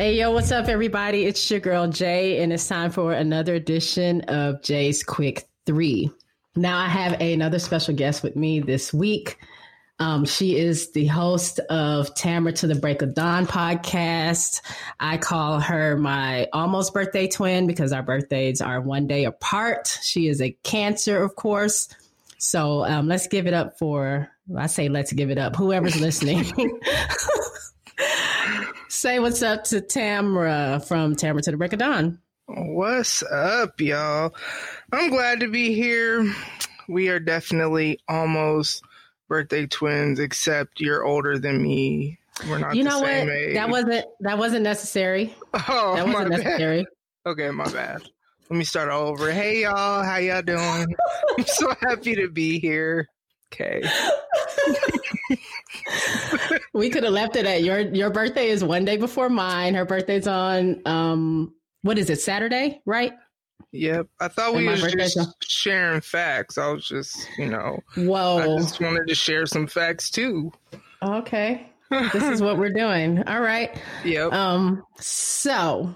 Hey, yo, what's up, everybody? It's your girl, Jay, and it's time for another edition of Jay's Quick Three. Now, I have another special guest with me this week. Um, she is the host of Tamara to the Break of Dawn podcast. I call her my almost birthday twin because our birthdays are one day apart. She is a Cancer, of course. So um, let's give it up for, I say, let's give it up, whoever's listening. Say what's up to Tamara from Tamara to the Break of Dawn. What's up, y'all? I'm glad to be here. We are definitely almost birthday twins, except you're older than me. We're not you know what? Age. That wasn't that wasn't necessary. Oh, that wasn't necessary. Bad. Okay, my bad. Let me start over. Hey y'all, how y'all doing? I'm so happy to be here. Okay. we could have left it at your your birthday is one day before mine. Her birthday's on um what is it, Saturday, right? Yep. I thought we were just sharing facts. I was just, you know, Whoa. I just wanted to share some facts too. Okay. this is what we're doing. All right. Yep. Um, so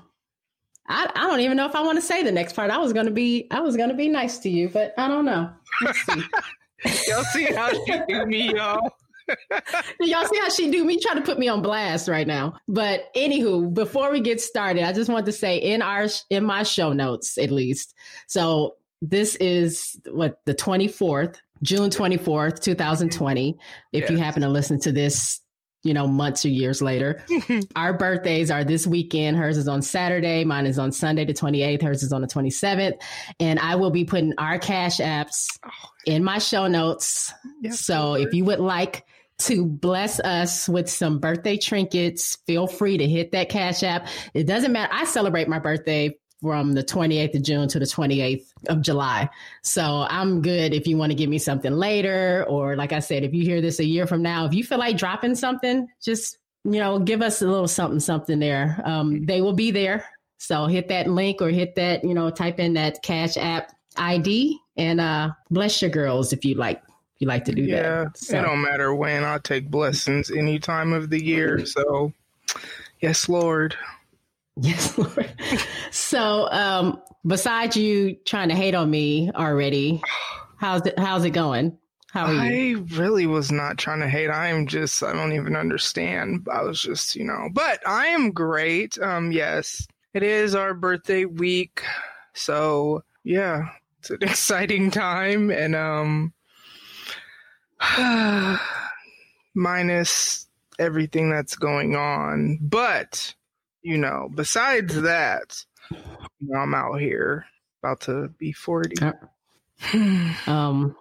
I, I don't even know if I want to say the next part. I was gonna be I was gonna be nice to you, but I don't know. Let's see. y'all see how she do me, y'all. Y'all see how she do me? Trying to put me on blast right now. But anywho, before we get started, I just want to say in our in my show notes at least. So this is what the 24th, June 24th, 2020. If yes. you happen to listen to this you know, months or years later. Our birthdays are this weekend. Hers is on Saturday. Mine is on Sunday, the 28th. Hers is on the 27th. And I will be putting our cash apps oh, in my show notes. Yes, so if you would like to bless us with some birthday trinkets, feel free to hit that cash app. It doesn't matter. I celebrate my birthday from the 28th of June to the 28th of July. So I'm good if you want to give me something later. Or like I said, if you hear this a year from now, if you feel like dropping something, just, you know, give us a little something, something there. Um, they will be there. So hit that link or hit that, you know, type in that cash app ID and uh, bless your girls if you like. You like to do yeah, that. Yeah, so. it don't matter when. I take blessings any time of the year. So, yes, Lord. Yes, Lord. so, um, besides you trying to hate on me already, how's it how's it going? How are you? I really was not trying to hate. I am just I don't even understand. I was just, you know, but I am great. Um yes. It is our birthday week. So, yeah, it's an exciting time and um minus everything that's going on. But you know, besides that, you know, I'm out here about to be 40. Uh, um,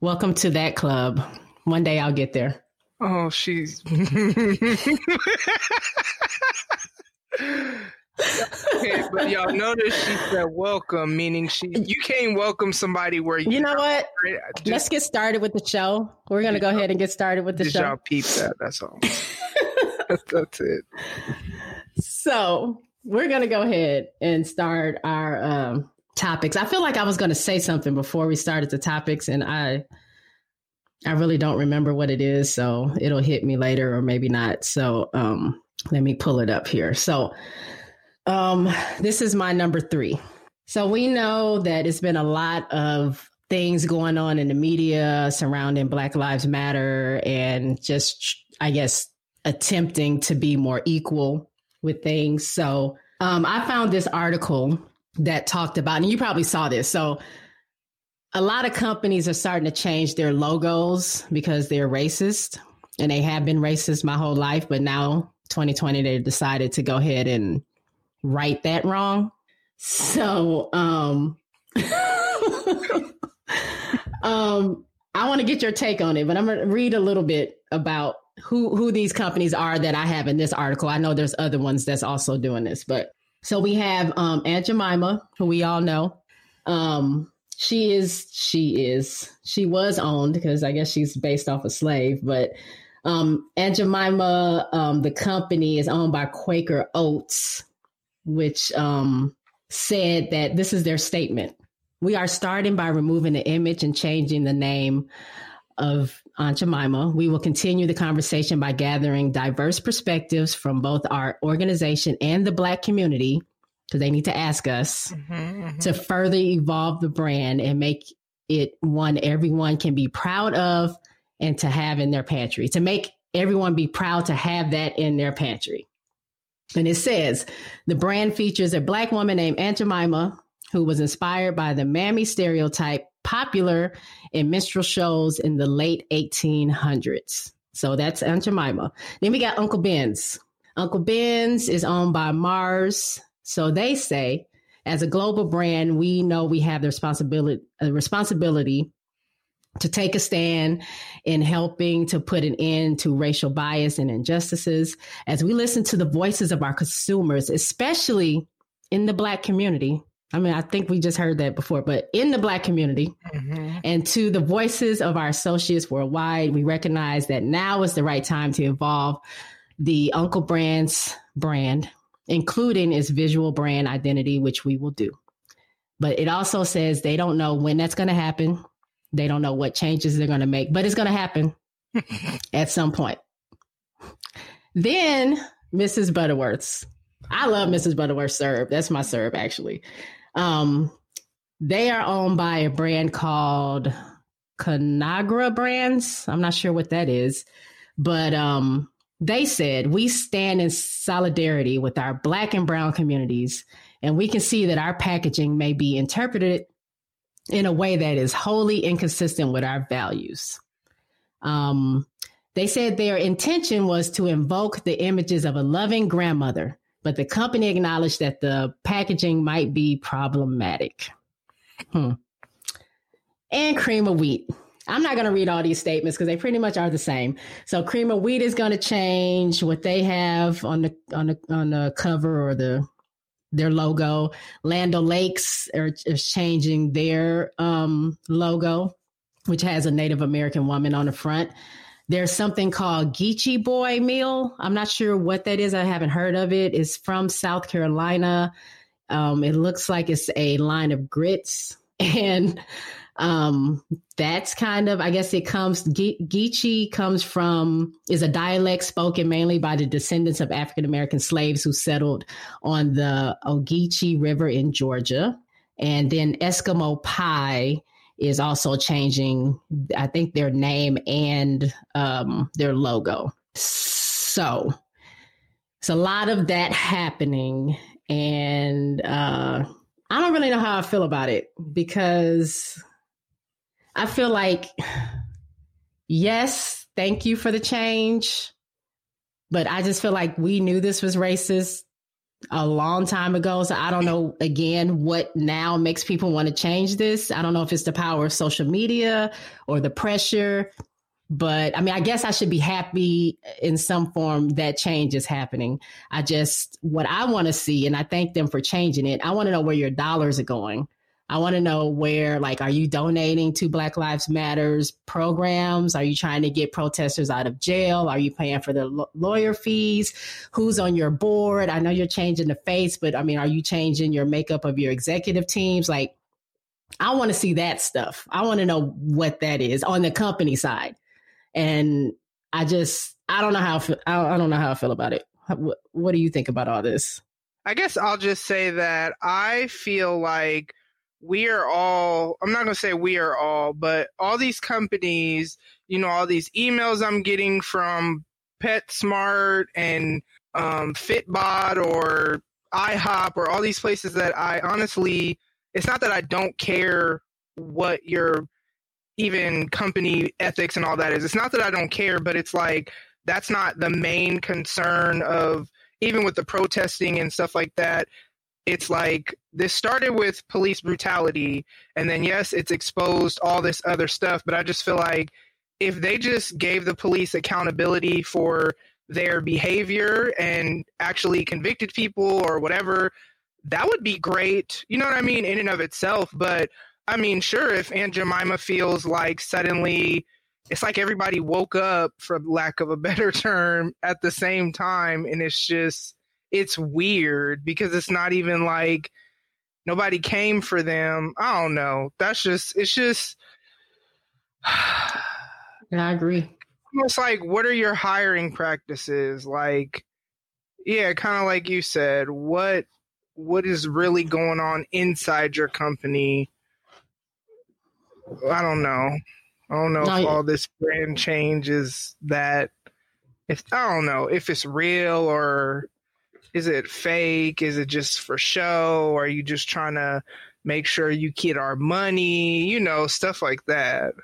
welcome to that club. One day I'll get there. Oh, she's. okay, but y'all notice she said welcome, meaning she you can't welcome somebody where you, you know what. Just, Let's get started with the show. We're gonna go ahead and get started with the show. Y'all peep that. That's all. that's, that's it. So we're gonna go ahead and start our um, topics. I feel like I was gonna say something before we started the topics, and I I really don't remember what it is, so it'll hit me later or maybe not. So um, let me pull it up here. So um, this is my number three. So we know that it's been a lot of things going on in the media surrounding Black Lives Matter and just, I guess, attempting to be more equal with things. So um, I found this article that talked about, and you probably saw this. So a lot of companies are starting to change their logos because they're racist, and they have been racist my whole life. But now, 2020, they decided to go ahead and right that wrong. So, um, um, I want to get your take on it, but I'm going to read a little bit about who who these companies are that I have in this article. I know there's other ones that's also doing this, but so we have um, Aunt Jemima, who we all know. Um, she is she is she was owned because I guess she's based off a slave, but um, Aunt Jemima, um, the company is owned by Quaker Oats, which um, said that this is their statement. We are starting by removing the image and changing the name of Aunt Jemima. We will continue the conversation by gathering diverse perspectives from both our organization and the Black community, because they need to ask us mm-hmm, mm-hmm. to further evolve the brand and make it one everyone can be proud of and to have in their pantry, to make everyone be proud to have that in their pantry. And it says the brand features a Black woman named Aunt Jemima who was inspired by the mammy stereotype popular in minstrel shows in the late 1800s. So that's Aunt Jemima. Then we got Uncle Ben's. Uncle Ben's is owned by Mars. So they say, as a global brand, we know we have the responsibility, a responsibility to take a stand in helping to put an end to racial bias and injustices. As we listen to the voices of our consumers, especially in the Black community, I mean, I think we just heard that before, but in the Black community mm-hmm. and to the voices of our associates worldwide, we recognize that now is the right time to evolve the Uncle Ben's brand, including its visual brand identity, which we will do. But it also says they don't know when that's going to happen. They don't know what changes they're going to make, but it's going to happen at some point. Then Mrs. Butterworth's. I love Mrs. Butterworth's serve. That's my serve, actually. Um, they are owned by a brand called Conagra Brands. I'm not sure what that is, but um, they said we stand in solidarity with our Black and Brown communities, and we can see that our packaging may be interpreted in a way that is wholly inconsistent with our values. Um, they said their intention was to invoke the images of a loving grandmother but the company acknowledged that the packaging might be problematic. Hmm. And cream of wheat. I'm not going to read all these statements because they pretty much are the same. So cream of wheat is going to change what they have on the on the on the cover or the their logo. Land O'Lakes are, is changing their um, logo, which has a Native American woman on the front. There's something called Geechie Boy Mill. I'm not sure what that is. I haven't heard of it. It's from South Carolina. Um, it looks like it's a line of grits. And um, that's kind of, I guess it comes, Ge- Geechee comes from, is a dialect spoken mainly by the descendants of African American slaves who settled on the Ogeechee River in Georgia. And then Eskimo pie is also changing, I think, their name and um, their logo. So it's a lot of that happening. And uh, I don't really know how I feel about it because I feel like, yes, thank you for the change. But I just feel like we knew this was racist a long time ago. So I don't know again what now makes people want to change this. I don't know if it's the power of social media or the pressure. But I mean, I guess I should be happy in some form that change is happening. I just, what I want to see, and I thank them for changing it, I want to know where your dollars are going. I want to know where, like, are you donating to Black Lives Matters programs? Are you trying to get protesters out of jail? Are you paying for the lawyer fees? Who's on your board? I know you're changing the face, but I mean, are you changing your makeup of your executive teams? Like, I want to see that stuff. I want to know what that is on the company side. And I just, I don't know how, I don't know how I feel about it. What do you think about all this? I guess I'll just say that I feel like we are all i'm not going to say we are all but all these companies you know all these emails i'm getting from petsmart and um, or ihop or all these places that i honestly it's not that i don't care what your even company ethics and all that is. It's not that i don't care but it's like that's not the main concern of even with the protesting and stuff like that. It's like this started with police brutality and then yes it's exposed all this other stuff but i just feel like if they just gave the police accountability for their behavior and actually convicted people or whatever that would be great you know what i mean in and of itself but i mean sure if aunt jemima feels like suddenly it's like everybody woke up for lack of a better term at the same time and it's just it's weird because it's not even like nobody came for them. I don't know. That's just it's just Yeah, I agree. Almost like what are your hiring practices? Like yeah, kind of like you said, what what is really going on inside your company? I don't know. I don't know no, if all this brand change is that if I don't know if it's real or is it fake? Is it just for show? Or are you just trying to make sure you get our money? You know, stuff like that.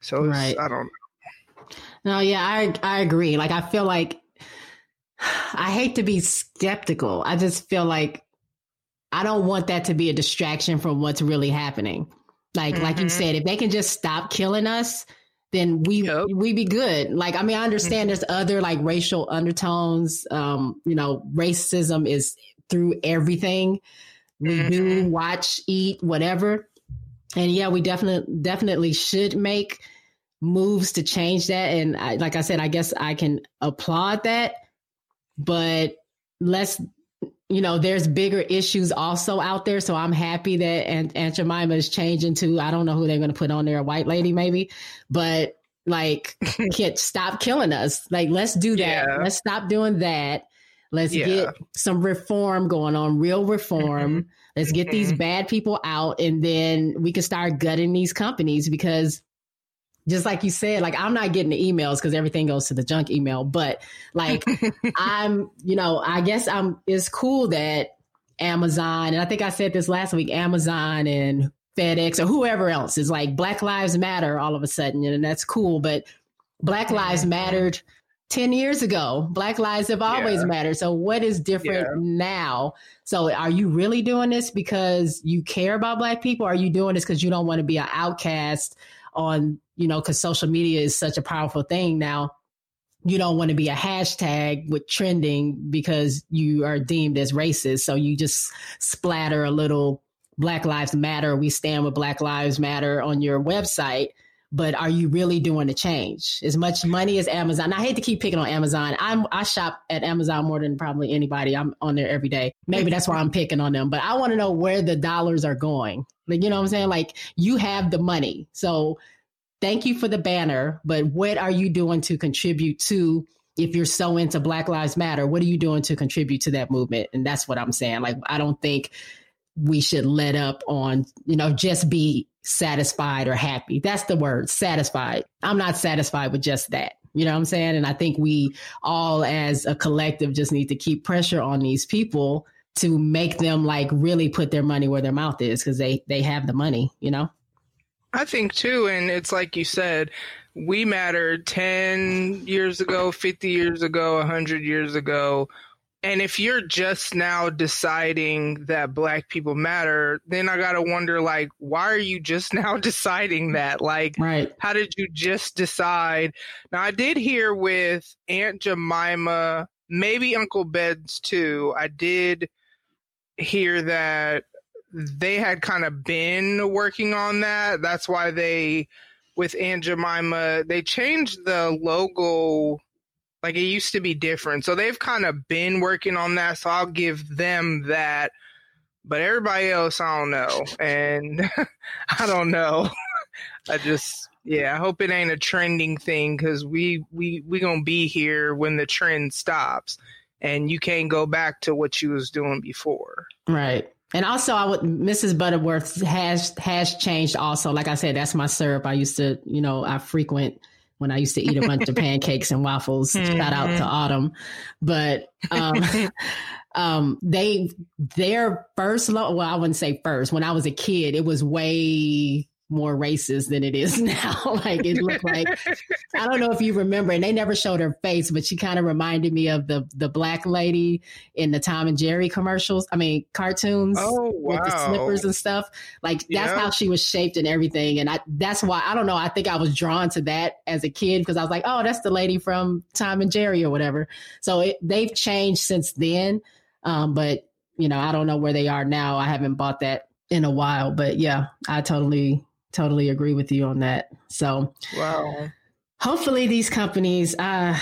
So right. I don't know. No, yeah, I I agree. Like I feel like I hate to be skeptical. I just feel like I don't want that to be a distraction from what's really happening. Like mm-hmm. like you mm-hmm. said, if they can just stop killing us, then we yep. we be good. Like I mean, I understand mm-hmm. there's other like racial undertones. Um, you know, racism is through everything we mm-hmm. do, watch, eat, whatever. And yeah, we definitely definitely should make moves to change that. And I, like I said, I guess I can applaud that, but let's you know, there's bigger issues also out there. So I'm happy that Aunt, Aunt Jemima is changing to, I don't know who they're going to put on there, a white lady maybe, but like, can't stop killing us. Like, let's do that. Yeah. Let's stop doing that. Let's yeah. get some reform going on, real reform. Mm-hmm. Let's get mm-hmm. these bad people out, and then we can start gutting these companies because just like you said, like I'm not getting the emails because everything goes to the junk email. But like I'm, you know, I guess I'm. It's cool that Amazon and I think I said this last week. Amazon and FedEx or whoever else is like Black Lives Matter all of a sudden, and that's cool. But Black Lives mattered 10 years ago. Black lives have always yeah. mattered. So what is different yeah. now? So are you really doing this because you care about black people? are you doing this because you don't want to be an outcast on you know, because social media is such a powerful thing now. You don't want to be a hashtag with trending because you are deemed as racist. So you just splatter a little Black Lives Matter, we stand with Black Lives Matter on your website. But are you really doing the change? As much money as Amazon. I hate to keep picking on Amazon. I'm I shop at Amazon more than probably anybody. I'm on there every day. Maybe that's why I'm picking on them. But I want to know where the dollars are going. Like you know what I'm saying? Like you have the money. So thank you for the banner, but what are you doing to contribute to if you're so into Black Lives Matter, what are you doing to contribute to that movement? And that's what I'm saying. Like, I don't think we should let up on, you know, just be satisfied or happy. That's the word, satisfied. I'm not satisfied with just that. You know what I'm saying? And I think we all as a collective just need to keep pressure on these people to make them like really put their money where their mouth is because they they have the money, you know? I think too, and it's like you said, we mattered 10 years ago, 50 years ago, 100 years ago. And if you're just now deciding that black people matter, then I got to wonder like why are you just now deciding that? Like right. how did you just decide? Now I did hear with Aunt Jemima, maybe Uncle Ben's too. I did hear that they had kind of been working on that. That's why they, with Aunt Jemima, they changed the logo. Like it used to be different. So they've kind of been working on that. So I'll give them that. But everybody else, I don't know. And I don't know. I just, yeah, I hope it ain't a trending thing because we, we, we going to be here when the trend stops and you can't go back to what you was doing before. Right. And also, I would Mrs. Butterworth has has changed. Also, like I said, that's my syrup. I used to, you know, I frequent when I used to eat a bunch of pancakes and waffles. Shout out to mm-hmm. Autumn, but um, um, they their first. Lo- well, I wouldn't say first. When I was a kid, it was way more racist than it is now. like it looked like I don't know if you remember, and they never showed her face, but she kind of reminded me of the the black lady in the Tom and Jerry commercials. I mean cartoons oh, wow. with the slippers and stuff. Like that's yep. how she was shaped and everything. And I that's why I don't know. I think I was drawn to that as a kid because I was like, oh, that's the lady from Tom and Jerry or whatever. So it, they've changed since then. Um, but you know, I don't know where they are now. I haven't bought that in a while, but yeah, I totally totally agree with you on that. So, wow. Hopefully, these companies, uh,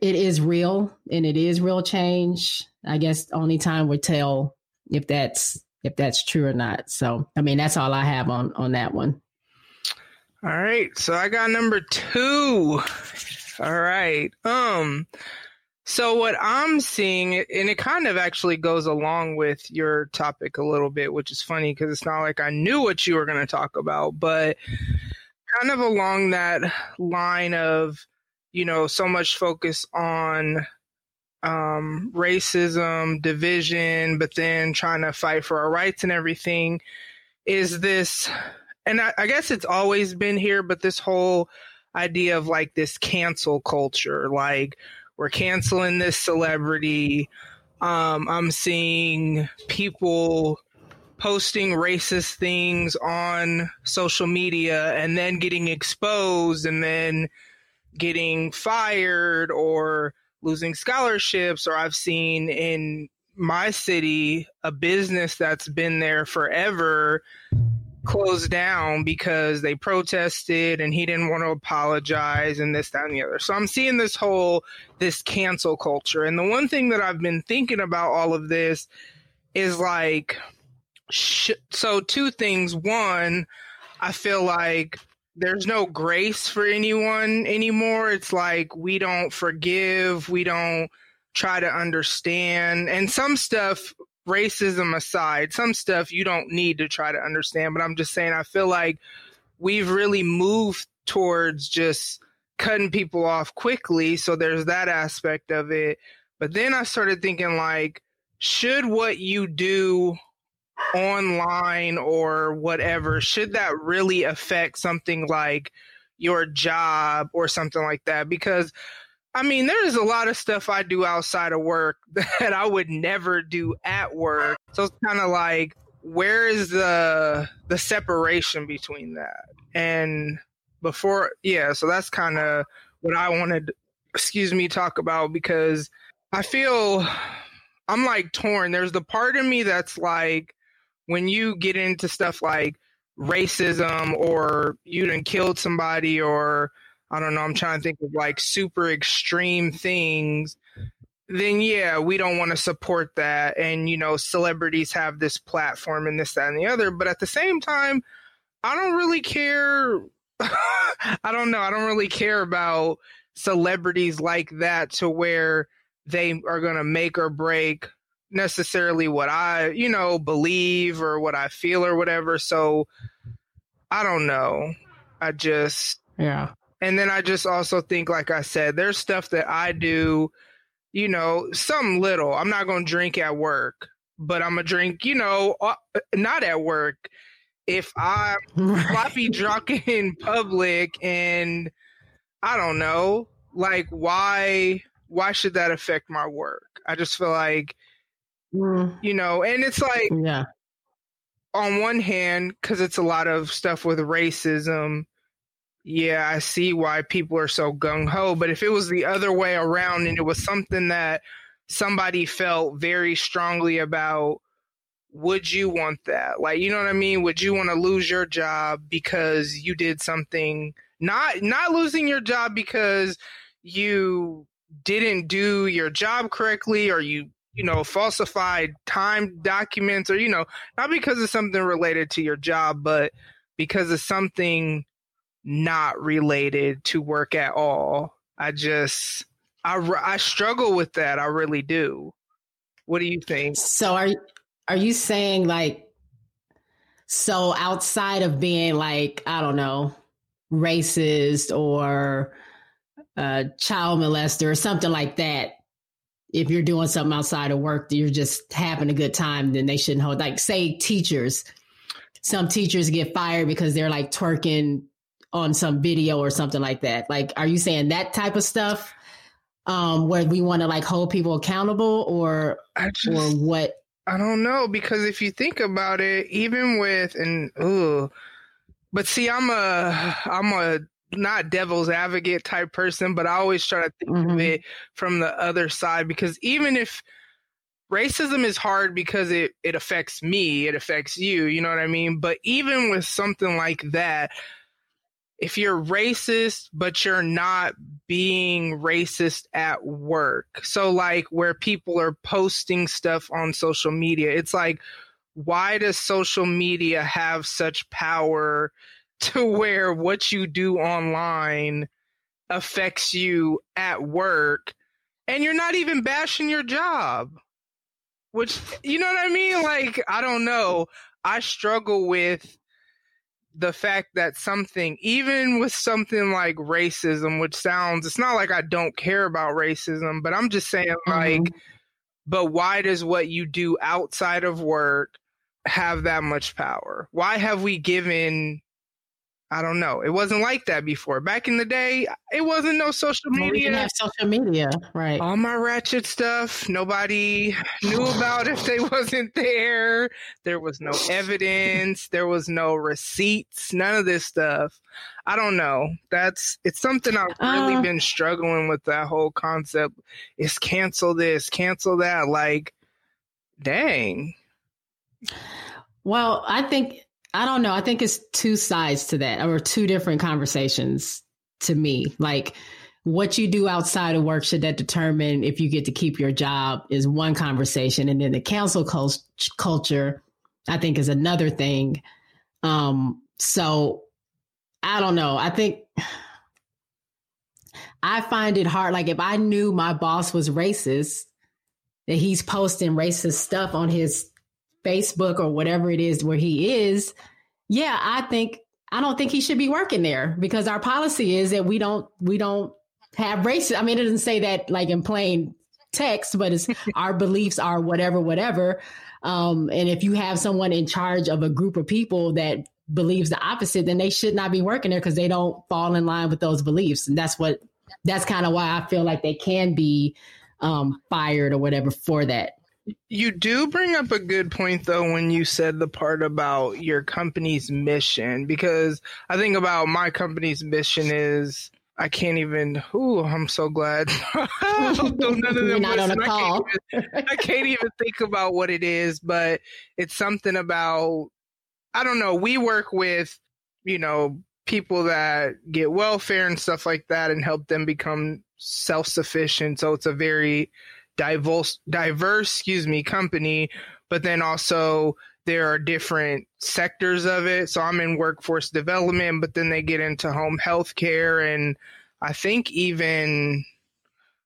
it is real and it is real change. I guess only time will tell if that's if that's true or not. So, I mean, that's all I have on on that one. All right, so I got number two. All right, um, so what I'm seeing, and it kind of actually goes along with your topic a little bit, which is funny because it's not like I knew what you were going to talk about, but kind of along that line of, you know, so much focus on um, racism, division, but then trying to fight for our rights and everything is this, and I, I guess it's always been here, but this whole idea of like this cancel culture, like we're canceling this celebrity. Um, I'm seeing people posting racist things on social media and then getting exposed and then getting fired or losing scholarships or I've seen in my city a business that's been there forever closed down because they protested and he didn't want to apologize and this that and the other so i'm seeing this whole this cancel culture and the one thing that i've been thinking about all of this is like sh- so two things one i feel like there's no grace for anyone anymore. It's like we don't forgive, we don't try to understand. And some stuff, racism aside, some stuff you don't need to try to understand. But I'm just saying, I feel like we've really moved towards just cutting people off quickly. So there's that aspect of it. But then I started thinking, like, should what you do online or whatever, should that really affect something like your job or something like that? Because I mean, there's a lot of stuff I do outside of work that I would never do at work. So it's kind of like, where is the the separation between that? And before, yeah, so that's kind of what I wanted, excuse me, talk about because I feel I'm like torn. There's the part of me that's like, when you get into stuff like racism or you done killed somebody or I don't know, I'm trying to think of like super extreme things, then yeah, we don't want to support that. And, you know, celebrities have this platform and this, that, and the other. But at the same time, I don't really care. I don't know. I don't really care about celebrities like that to where they are going to make or break necessarily what I, you know, believe or what I feel or whatever. So I don't know. I just yeah. And then I just also think like I said there's stuff that I do, you know, some little. I'm not going to drink at work, but I'm going to drink, you know, uh, not at work. If I'm right. sloppy drunk in public and I don't know, like why why should that affect my work? I just feel like Mm. You know, and it's like, yeah. On one hand, because it's a lot of stuff with racism, yeah, I see why people are so gung ho. But if it was the other way around and it was something that somebody felt very strongly about, would you want that? Like, you know what I mean? Would you want to lose your job because you did something not not losing your job because you didn't do your job correctly or you you know, falsified time documents or, you know, not because of something related to your job, but because of something not related to work at all. I just, I, I struggle with that. I really do. What do you think? So are, are you saying like, so outside of being like, I don't know, racist or uh, child molester or something like that, if you're doing something outside of work, that you're just having a good time, then they shouldn't hold. Like, say, teachers. Some teachers get fired because they're like twerking on some video or something like that. Like, are you saying that type of stuff? Um, where we want to like hold people accountable, or just, or what? I don't know because if you think about it, even with and ooh, but see, I'm a I'm a not devil's advocate type person, but I always try to think mm-hmm. of it from the other side because even if racism is hard because it, it affects me, it affects you, you know what I mean? But even with something like that, if you're racist, but you're not being racist at work. So, like, where people are posting stuff on social media, it's like, why does social media have such power to where what you do online affects you at work and you're not even bashing your job? Which, you know what I mean? Like, I don't know. I struggle with the fact that something, even with something like racism, which sounds, it's not like I don't care about racism, but I'm just saying, mm-hmm. like, but why does what you do outside of work have that much power? Why have we given I don't know. It wasn't like that before. Back in the day, it wasn't no social media. we didn't have social media, right? All my ratchet stuff, nobody knew about if they wasn't there. There was no evidence. There was no receipts. None of this stuff. I don't know. That's it's something I've really uh, been struggling with. That whole concept is cancel this, cancel that. Like, dang. Well, I think I don't know. I think it's two sides to that, or two different conversations to me. Like what you do outside of work should that determine if you get to keep your job is one conversation, and then the cancel culture, I think, is another thing. Um, so I don't know. I think I find it hard. Like if I knew my boss was racist, that he's posting racist stuff on his Facebook or whatever it is where he is, yeah, I think I don't think he should be working there because our policy is that we don't we don't have racism. I mean, it doesn't say that like in plain text, but it's our beliefs are whatever, whatever. Um, and if you have someone in charge of a group of people that believes the opposite, then they should not be working there because they don't fall in line with those beliefs. And that's what that's kind of why I feel like they can be um, fired or whatever for that. You do bring up a good point though when you said the part about your company's mission because I think about my company's mission is I can't even. Ooh, I'm so glad. none of them not on a call. I can't, even, I can't even think about what it is, but it's something about. I don't know. We work with, you know, people that get welfare and stuff like that, and help them become self sufficient. So it's a very diverse diverse excuse me company but then also there are different sectors of it. So i'm in workforce development but then they get into home health care and i think even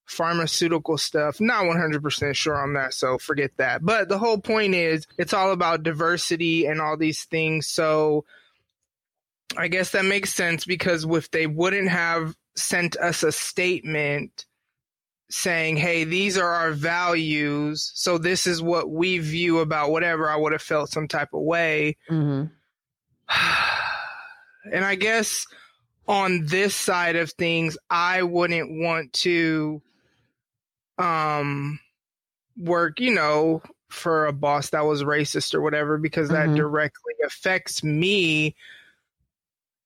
pharmaceutical stuff. Not 100% sure on that so forget that. But the whole point is it's all about diversity and all these things. So i guess that makes sense because if they wouldn't have sent us a statement saying, hey, these are our values. So this is what we view about whatever I would have felt some type of way. Mm-hmm. and I guess on this side of things, I wouldn't want to um work, you know, for a boss that was racist or whatever because mm-hmm. that directly affects me.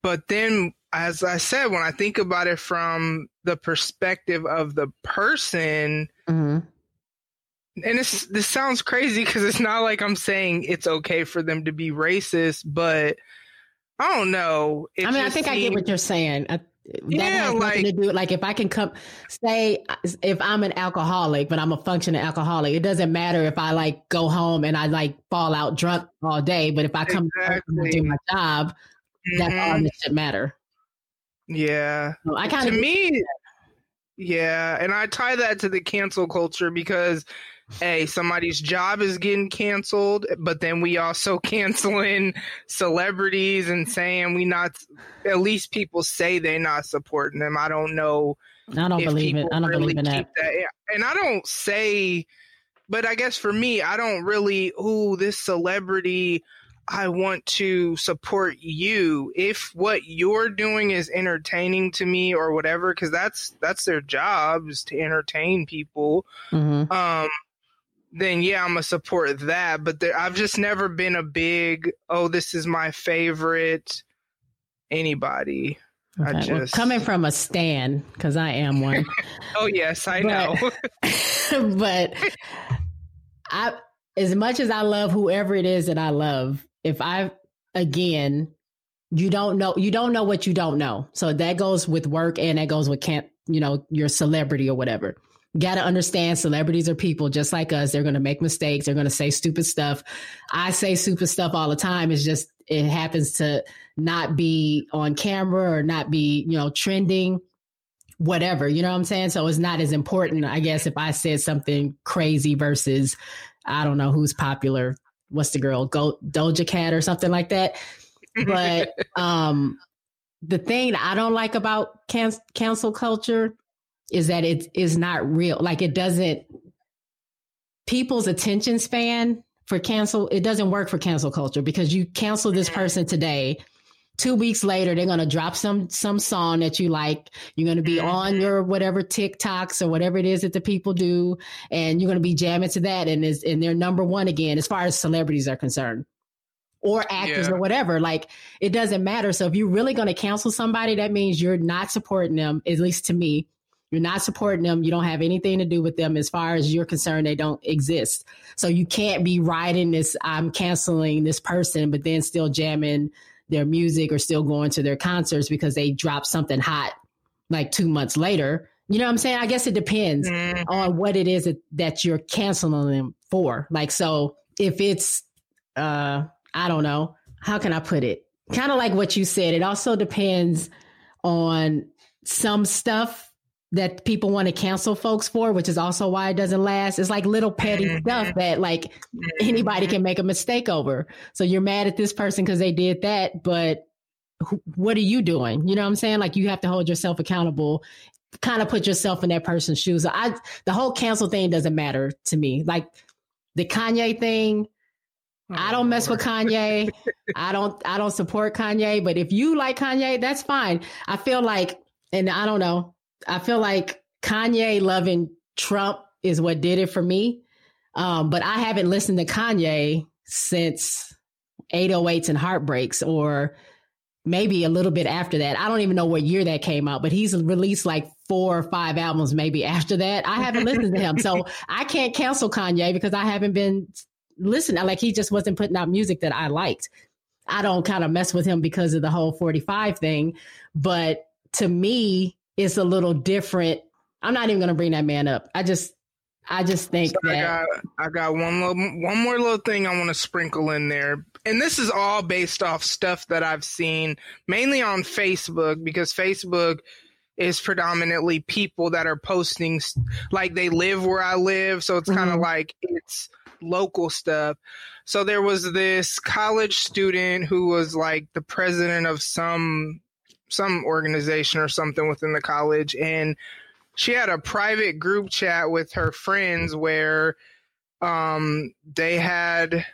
But then as I said, when I think about it from the perspective of the person, mm-hmm. and this this sounds crazy because it's not like I'm saying it's okay for them to be racist, but I don't know. I mean, I think I get what you're saying. I, that yeah, has like, to do like if I can come say if I'm an alcoholic, but I'm a functioning alcoholic, it doesn't matter if I like go home and I like fall out drunk all day, but if I come exactly. and do my job, mm-hmm. that's all that should matter. Yeah. So I kind of to me. Yeah, and I tie that to the cancel culture because hey, somebody's job is getting canceled, but then we also canceling celebrities and saying we not at least people say they're not supporting them. I don't know. I don't believe it. I don't really believe in that. that. And I don't say but I guess for me, I don't really, ooh, this celebrity I want to support you if what you're doing is entertaining to me or whatever because that's that's their job is to entertain people mm-hmm. um then yeah i'm gonna support that but there, i've just never been a big oh this is my favorite anybody okay. I just well, coming from a stan because i am one oh yes i but, know but i as much as i love whoever it is that i love if I again, you don't know you don't know what you don't know. So that goes with work and that goes with can't you know your celebrity or whatever. got to understand celebrities are people just like us. They're to make mistakes. They're to say stupid stuff. I say stupid stuff all the time. It's just, it happens to not be on camera or not be, you know, trending, whatever. You know what I'm saying? So it's not as important, I guess, if I said something crazy versus, I don't know who's popular. What's the girl? Go Doja Cat or something like that. But um the thing I don't like about can- cancel culture is that it is not real. Like it doesn't people's attention span for cancel it doesn't work for cancel culture because you cancel this mm-hmm. person today two weeks later they're going to drop some some song that you like you're going to be on mm-hmm. your whatever tiktoks or whatever it is that the people do and you're going to be jamming to that and is and they're number one again as far as celebrities are concerned or actors yeah. or whatever like it doesn't matter so if you're really going to cancel somebody that means you're not supporting them at least to me you're not supporting them. You don't have anything to do with them as far as you're concerned. They don't exist. So you can't be writing this, I'm canceling this person, but then still jamming their music or still going to their concerts because they dropped something hot like two months later. You know what I'm saying? I guess it depends mm. on what it is that, that you're canceling them for. Like, so if it's, uh, I don't know, how can I put it? Kind of like what you said. It also depends on some stuff that people want to cancel folks for, which is also why it doesn't last. It's like little petty mm-hmm. stuff that like anybody can make a mistake over. So you're mad at this person because they did that, but what are you doing? You know what I'm saying? Like you have to hold yourself accountable, kind of put yourself in that person's shoes. I, the whole cancel thing doesn't matter to me. Like the Kanye thing, I don't mess with Kanye. I don't I don't support Kanye, but if you like Kanye, that's fine. I feel like and I don't know, I feel like Kanye loving Trump is what did it for me. Um, but I haven't listened to Kanye since 808s and Heartbreaks or maybe a little bit after that. I don't even know what year that came out, but he's released like four or five albums maybe after that. I haven't listened to him. So I can't cancel Kanye because I haven't been listening. Like he just wasn't putting out music that I liked. I don't kind of mess with him because of the whole 45 thing. But to me, is a little different. I'm not even going to bring that man up. I just, I just think so that I got, I got one little, one more little thing I want to sprinkle in there, and this is all based off stuff that I've seen mainly on Facebook because Facebook is predominantly people that are posting like they live where I live, so it's mm-hmm. kind of like it's local stuff. So there was this college student who was like the president of some some organization or something within the college and she had a private group chat with her friends where um, they had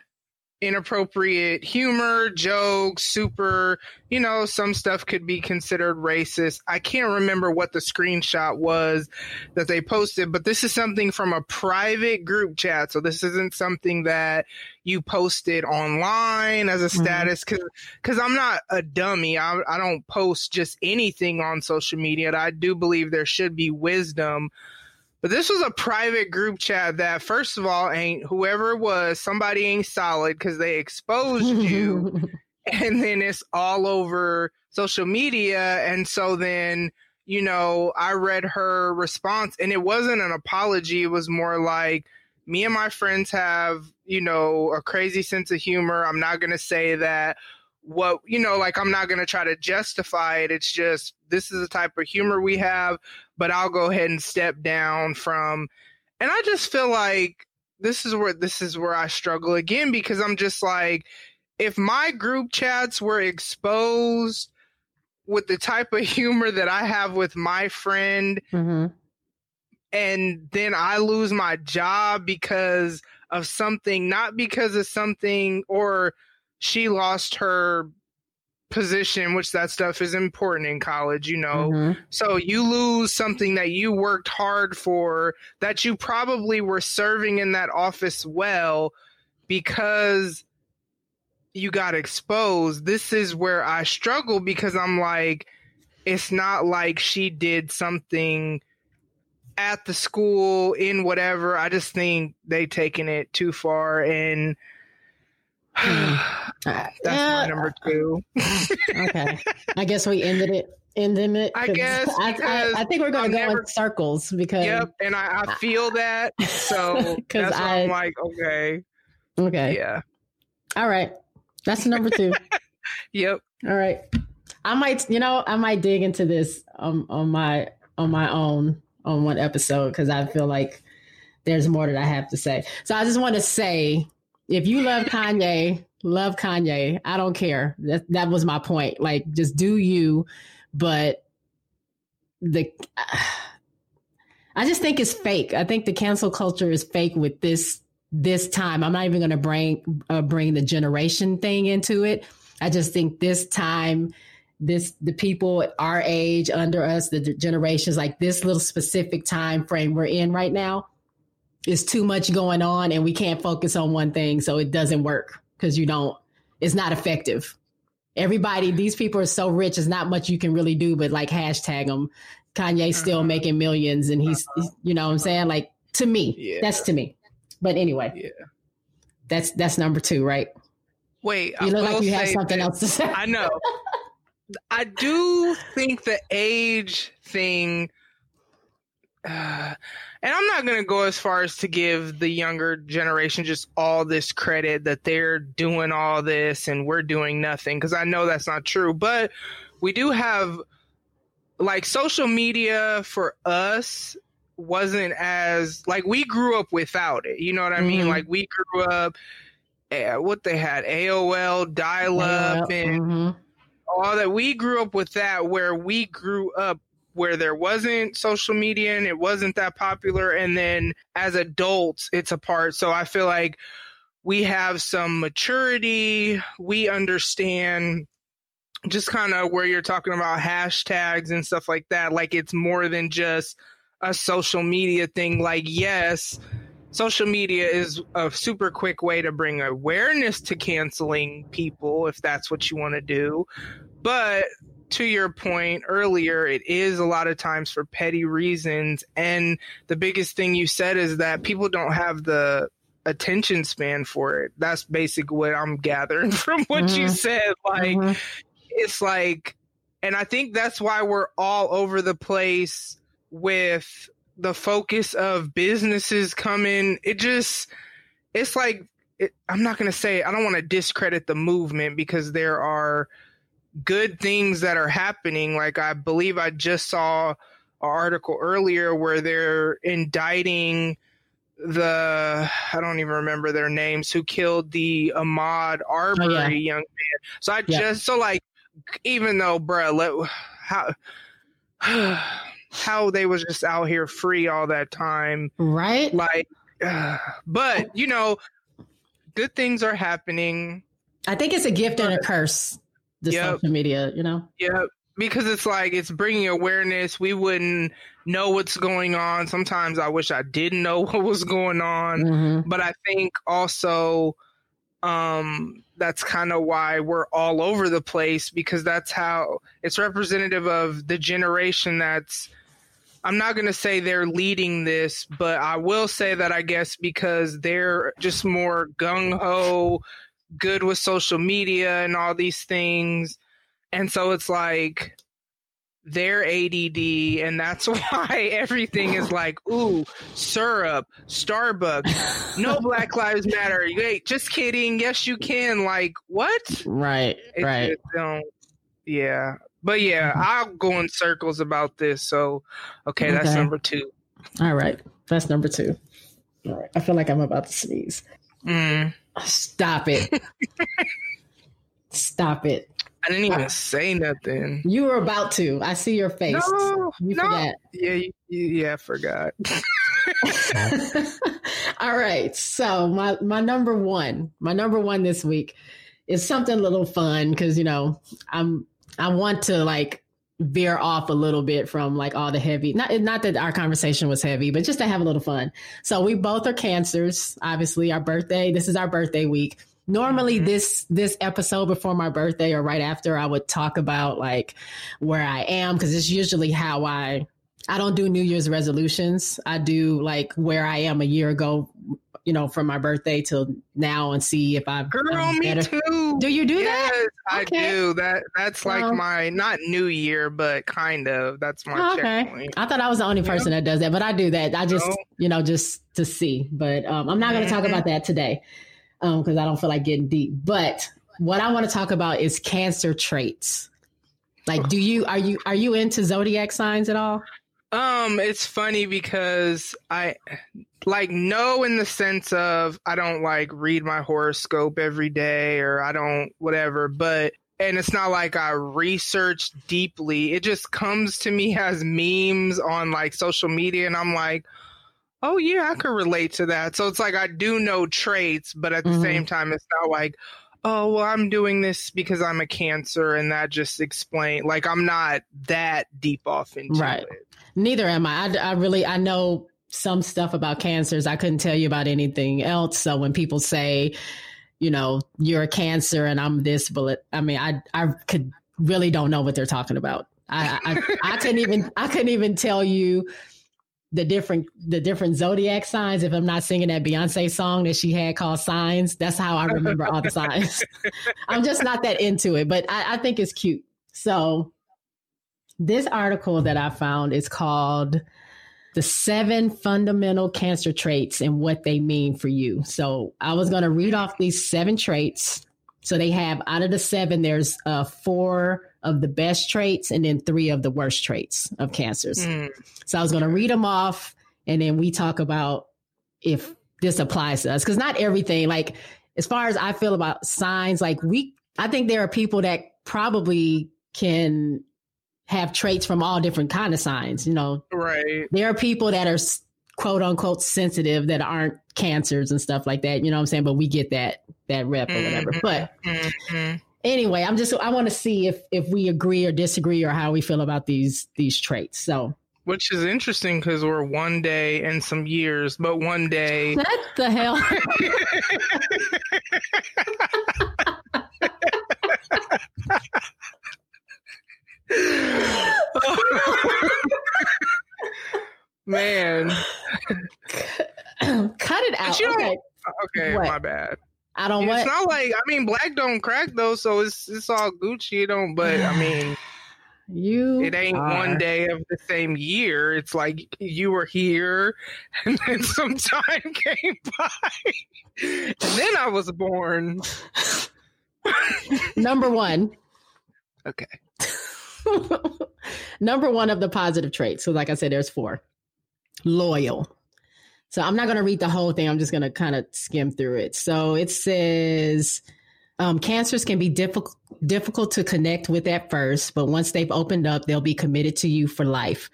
inappropriate humor, jokes, super, you know, some stuff could be considered racist. I can't remember what the screenshot was that they posted, but this is something from a private group chat. So this isn't something that you posted online as a mm-hmm. status because because I'm not a dummy. I, I don't post just anything on social media. I do believe there should be wisdom but this was a private group chat that, first of all, ain't whoever it was, somebody ain't solid because they exposed you. and then it's all over social media. And so then, you know, I read her response and it wasn't an apology. It was more like, me and my friends have, you know, a crazy sense of humor. I'm not going to say that what you know like i'm not going to try to justify it it's just this is the type of humor we have but i'll go ahead and step down from and i just feel like this is where this is where i struggle again because i'm just like if my group chats were exposed with the type of humor that i have with my friend mm-hmm. and then i lose my job because of something not because of something or she lost her position, which that stuff is important in college, you know. Mm-hmm. So you lose something that you worked hard for, that you probably were serving in that office well because you got exposed. This is where I struggle because I'm like, it's not like she did something at the school in whatever. I just think they taken it too far and. That's yeah. my number two. okay. I guess we ended it ending it? I guess I, I, I, think we're going to go never, in circles because. Yep, and I, I feel that. So that's I, I'm like, okay. Okay. Yeah. All right. That's number two. yep. All right. I might, you know, I might dig into this um, on my on my own on one episode because I feel like there's more that I have to say. So I just want to say, if you love Kanye, love Kanye. I don't care. That that was my point. Like, just do you. But the, I just think it's fake. I think the cancel culture is fake with this this time. I'm not even going to bring uh, bring the generation thing into it. I just think this time, this the people our age under us, the generations like this little specific time frame we're in right now, is too much going on, and we can't focus on one thing, so it doesn't work because you don't. It's not effective. Everybody, these people are so rich. It's not much you can really do, but like hashtag them. Kanye's still uh-huh. making millions, and he's, uh-huh. you know, what I'm saying like to me, yeah. that's to me. But anyway, yeah, that's that's number two, right? Wait, you look like you have something that, else to say. I know. I do think the age thing, uh, and I'm not going to go as far as to give the younger generation just all this credit that they're doing all this and we're doing nothing because I know that's not true. But we do have like social media for us wasn't as like we grew up without it. You know what I mean? Mm-hmm. Like we grew up uh, what they had AOL, dial up, and mm-hmm. all that. We grew up with that where we grew up where there wasn't social media and it wasn't that popular. And then as adults, it's a part. So I feel like we have some maturity. We understand just kind of where you're talking about hashtags and stuff like that. Like it's more than just a social media thing. Like, yes, social media is a super quick way to bring awareness to canceling people if that's what you want to do. But to your point earlier, it is a lot of times for petty reasons. And the biggest thing you said is that people don't have the attention span for it. That's basically what I'm gathering from what mm-hmm. you said. Like, mm-hmm. it's like, and I think that's why we're all over the place with the focus of businesses coming. It just, it's like, it, I'm not going to say, I don't want to discredit the movement because there are good things that are happening. Like, I believe I just saw an article earlier where they're indicting the I don't even remember their names who killed the Ahmaud Arbery oh, yeah. young man. So I yeah. just so like even though bruh let how how they was just out here free all that time. Right. Like, uh, but you know, good things are happening. I think it's a gift and a curse. The yep. social media, you know. Yeah, because it's like it's bringing awareness. We wouldn't know what's going on. Sometimes I wish I didn't know what was going on, mm-hmm. but I think also um that's kind of why we're all over the place because that's how it's representative of the generation that's I'm not going to say they're leading this, but I will say that I guess because they're just more gung ho, good with social media and all these things. And so it's like they're ADD, and that's why everything is like, ooh, syrup, Starbucks, no Black Lives Matter. Wait, just kidding. Yes, you can. Like, what? Right, it right. Don't, yeah. But yeah, mm-hmm. I'll go in circles about this. So, okay, okay, that's number two. All right, that's number two. All right, I feel like I'm about to sneeze. Mm. Stop it. Stop it. I didn't even uh, say nothing. You were about to. I see your face. No, you no. forgot. Yeah, you, yeah, I forgot. All right. So my my number one, my number one this week is something a little fun because you know I'm I want to like veer off a little bit from like all the heavy not not that our conversation was heavy but just to have a little fun. So we both are cancers obviously our birthday this is our birthday week. Normally mm-hmm. this this episode before my birthday or right after i would talk about like where i am because it's usually how i i don't do new year's resolutions. I do like where i am a year ago you know, from my birthday till now and see if I've Girl, um, me better. too. Do you do yes, that? I do. That that's like well, my not New Year, but kind of. That's my okay. Checkpoint. I thought I was the only person yeah. that does that, but I do that. I just, no. you know, just to see. But um, I'm not going to talk mm-hmm. about that today because um, I don't feel like getting deep. But what I want to talk about is cancer traits. Like, do you are you are you into zodiac signs at all? Um, it's funny because I like no in the sense of I don't like read my horoscope every day or I don't whatever, but and it's not like I research deeply. It just comes to me as memes on like social media and I'm like, "Oh yeah, I could relate to that." So it's like I do know traits, but at the mm-hmm. same time it's not like, "Oh, well I'm doing this because I'm a cancer and that just explain like I'm not that deep off into right. it. Neither am I. I. I really I know some stuff about cancers. I couldn't tell you about anything else. So when people say, you know, you're a cancer and I'm this bullet, I mean, I I could really don't know what they're talking about. I I, I couldn't even I couldn't even tell you the different the different zodiac signs if I'm not singing that Beyonce song that she had called Signs. That's how I remember all the signs. I'm just not that into it, but I, I think it's cute. So this article that I found is called The Seven Fundamental Cancer Traits and What They Mean for You. So I was going to read off these seven traits. So they have out of the seven, there's uh, four of the best traits and then three of the worst traits of cancers. Mm. So I was going to read them off and then we talk about if this applies to us. Because not everything, like as far as I feel about signs, like we, I think there are people that probably can have traits from all different kind of signs. You know, right? There are people that are quote unquote sensitive that aren't cancers and stuff like that. You know what I'm saying? But we get that that rep or whatever. Mm-hmm. But mm-hmm. anyway, I'm just I want to see if if we agree or disagree or how we feel about these these traits. So. Which is interesting because we're one day and some years, but one day. What the hell? Man. Cut it out. Okay, okay my bad. I don't want. It's what? not like I mean black don't crack though, so it's it's all Gucci. It don't but I mean you it ain't are. one day of the same year. It's like you were here and then some time came by. And then I was born. Number one. Okay. Number one of the positive traits. So, like I said, there's four. Loyal. So, I'm not going to read the whole thing. I'm just going to kind of skim through it. So, it says um, cancers can be difficult difficult to connect with at first, but once they've opened up, they'll be committed to you for life.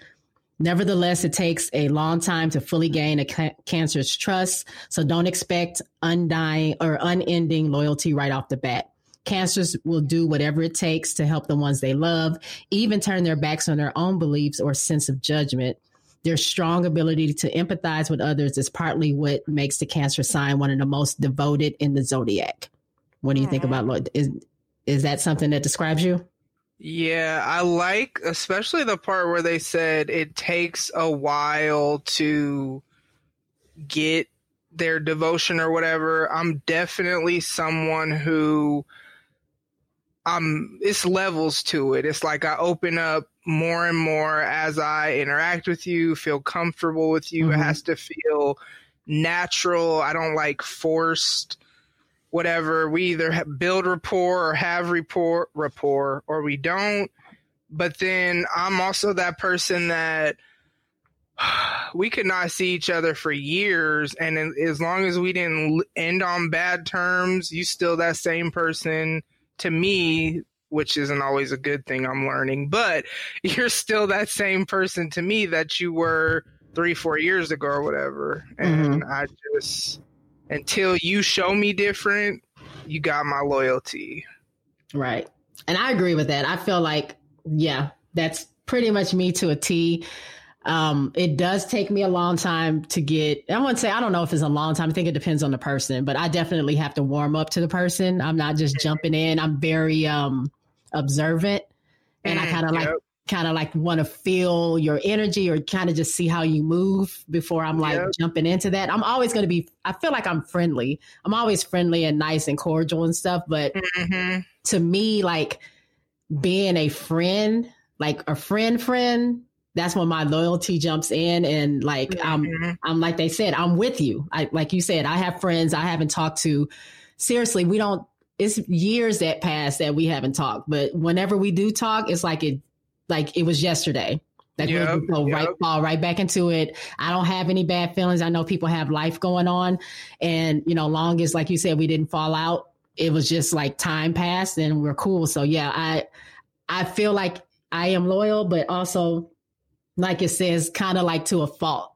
Nevertheless, it takes a long time to fully gain a ca- cancer's trust, so don't expect undying or unending loyalty right off the bat. Cancers will do whatever it takes to help the ones they love, even turn their backs on their own beliefs or sense of judgment. Their strong ability to empathize with others is partly what makes the Cancer sign one of the most devoted in the zodiac. What do you mm-hmm. think about Lloyd? Is is that something that describes you? Yeah, I like especially the part where they said it takes a while to get their devotion or whatever. I'm definitely someone who I'm it's levels to it. It's like I open up more and more as I interact with you, feel comfortable with you. Mm-hmm. It has to feel natural. I don't like forced whatever. We either build rapport or have rapport, rapport, or we don't. But then I'm also that person that we could not see each other for years, and as long as we didn't end on bad terms, you still that same person to me, which isn't always a good thing I'm learning, but you're still that same person to me that you were three, four years ago or whatever. And mm-hmm. I just, until you show me different, you got my loyalty. Right. And I agree with that. I feel like, yeah, that's pretty much me to a T. Um, it does take me a long time to get, I wouldn't say, I don't know if it's a long time. I think it depends on the person, but I definitely have to warm up to the person. I'm not just jumping in. I'm very, um, observant and I mm, kind of like, kind of like want to feel your energy or kind of just see how you move before I'm like yep. jumping into that. I'm always going to be, I feel like I'm friendly. I'm always friendly and nice and cordial and stuff. But mm-hmm. to me, like being a friend, like a friend, friend, that's when my loyalty jumps in and like mm-hmm. I'm I'm like they said I'm with you. I like you said I have friends I haven't talked to seriously we don't it's years that pass that we haven't talked but whenever we do talk it's like it like it was yesterday. Like yep, we go yep. right fall right back into it. I don't have any bad feelings. I know people have life going on, and you know, long as like you said, we didn't fall out. It was just like time passed and we're cool. So yeah, I I feel like I am loyal, but also like it says, kind of like to a fault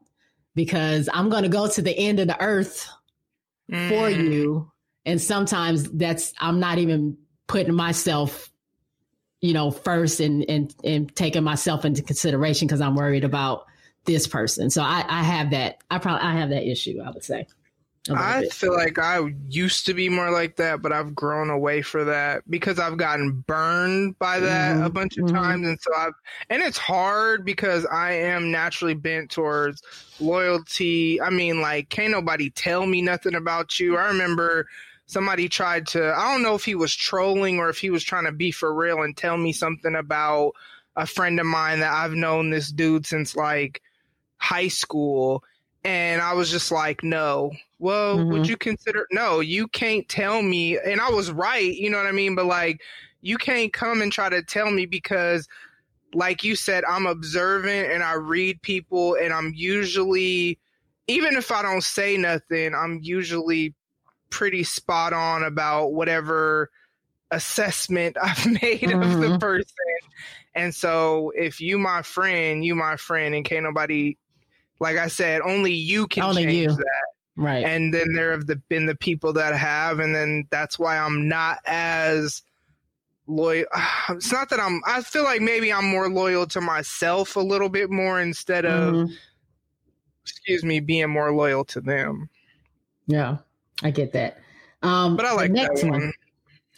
because I'm going to go to the end of the earth mm. for you, and sometimes that's I'm not even putting myself you know, first and and and taking myself into consideration because I'm worried about this person. So I, I have that. I probably I have that issue. I would say. I bit. feel like I used to be more like that, but I've grown away for that because I've gotten burned by that mm-hmm. a bunch of mm-hmm. times, and so I've and it's hard because I am naturally bent towards loyalty. I mean, like, can't nobody tell me nothing about you. I remember somebody tried to I don't know if he was trolling or if he was trying to be for real and tell me something about a friend of mine that I've known this dude since like high school and I was just like no well mm-hmm. would you consider no you can't tell me and I was right you know what I mean but like you can't come and try to tell me because like you said I'm observant and I read people and I'm usually even if I don't say nothing I'm usually pretty spot on about whatever assessment I've made mm-hmm. of the mm-hmm. person. And so if you my friend, you my friend, and can't nobody like I said, only you can only change you. that. Right. And then there have the, been the people that have, and then that's why I'm not as loyal. It's not that I'm, I feel like maybe I'm more loyal to myself a little bit more instead of, mm-hmm. excuse me, being more loyal to them. Yeah. I get that. Um, but I like the next one. one.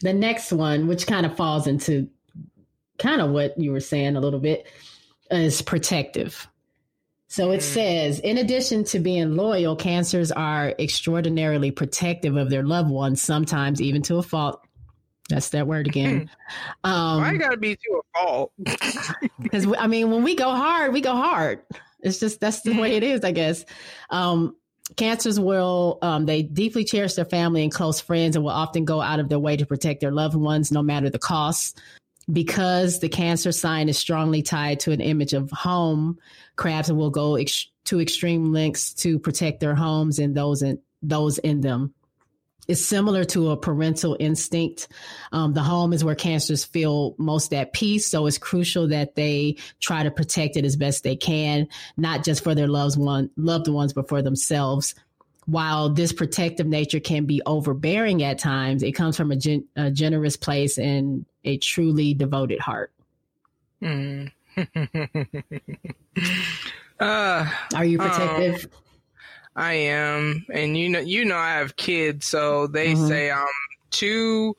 The next one, which kind of falls into kind of what you were saying a little bit, is protective. So it mm. says, in addition to being loyal, cancers are extraordinarily protective of their loved ones, sometimes even to a fault. That's that word again. um, Why gotta be to a fault? Because I mean, when we go hard, we go hard. It's just that's the way it is, I guess. Um, cancers will um, they deeply cherish their family and close friends and will often go out of their way to protect their loved ones no matter the cost because the cancer sign is strongly tied to an image of home crabs will go ex- to extreme lengths to protect their homes and those in those in them It's similar to a parental instinct. Um, the home is where cancers feel most at peace. So it's crucial that they try to protect it as best they can, not just for their loved one, loved ones, but for themselves. While this protective nature can be overbearing at times, it comes from a, gen- a generous place and a truly devoted heart. Mm. uh, Are you protective? Um, I am, and you know, you know, I have kids, so they mm-hmm. say I'm too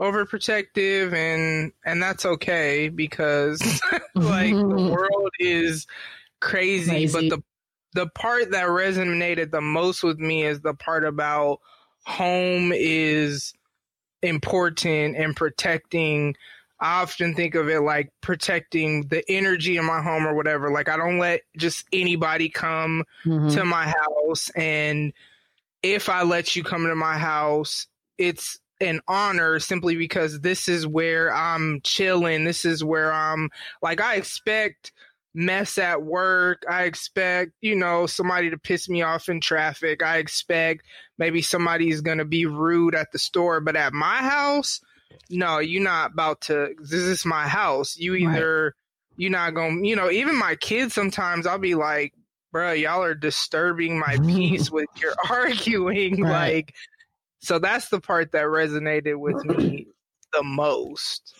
overprotective, and and that's okay because like the world is crazy, crazy, but the the part that resonated the most with me is the part about home is important and protecting I often think of it like protecting the energy in my home or whatever. Like I don't let just anybody come mm-hmm. to my house. And if I let you come to my house, it's an honor simply because this is where I'm chilling. This is where I'm like, I expect mess at work. I expect, you know, somebody to piss me off in traffic. I expect maybe somebody's going to be rude at the store. But at my house, no, you're not about to. This is my house. You either right. you're not going. to You know, even my kids sometimes I'll be like, bro, y'all are disturbing my peace with your arguing. Right. Like, so that's the part that resonated with me the most.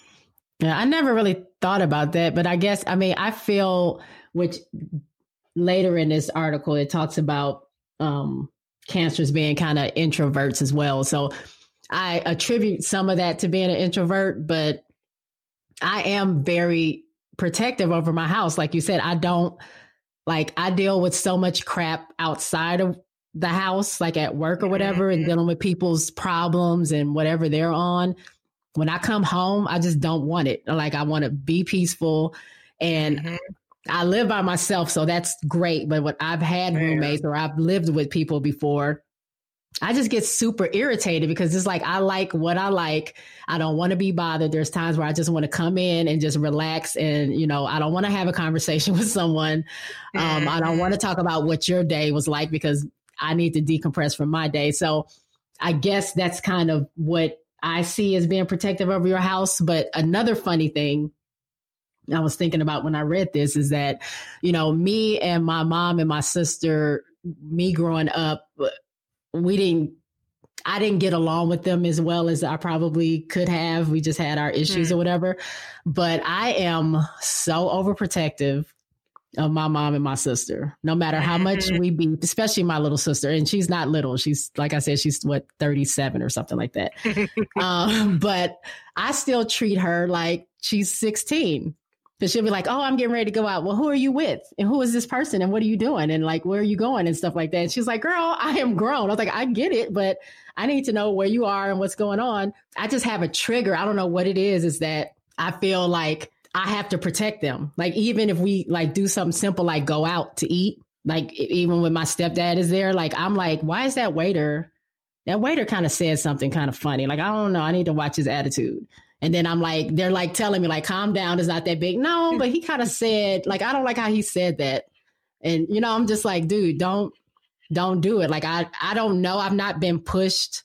Yeah, I never really thought about that, but I guess I mean I feel which later in this article it talks about um cancers being kind of introverts as well. So I attribute some of that to being an introvert, but I am very protective over my house. Like you said, I don't like I deal with so much crap outside of the house, like at work or whatever, and dealing with people's problems and whatever they're on. When I come home, I just don't want it. Like I want to be peaceful and mm-hmm. I live by myself, so that's great. But what I've had roommates or I've lived with people before, I just get super irritated because it's like I like what I like. I don't want to be bothered. There's times where I just want to come in and just relax and you know, I don't want to have a conversation with someone. Um, I don't want to talk about what your day was like because I need to decompress from my day. So I guess that's kind of what I see as being protective over your house. But another funny thing I was thinking about when I read this is that, you know, me and my mom and my sister, me growing up, we didn't I didn't get along with them as well as I probably could have. We just had our issues mm. or whatever. But I am so overprotective of my mom and my sister. No matter how much mm-hmm. we be, especially my little sister, and she's not little. She's like I said, she's what thirty seven or something like that. um, but I still treat her like she's sixteen. Cause she'll be like, Oh, I'm getting ready to go out. Well, who are you with? And who is this person? And what are you doing? And like, where are you going? And stuff like that. And she's like, Girl, I am grown. I was like, I get it, but I need to know where you are and what's going on. I just have a trigger. I don't know what it is, is that I feel like I have to protect them. Like, even if we like do something simple, like go out to eat, like even when my stepdad is there, like, I'm like, why is that waiter? That waiter kind of said something kind of funny. Like, I don't know. I need to watch his attitude. And then I'm like, they're like telling me, like, calm down, it's not that big. No, but he kind of said, like, I don't like how he said that. And you know, I'm just like, dude, don't don't do it. Like I I don't know. I've not been pushed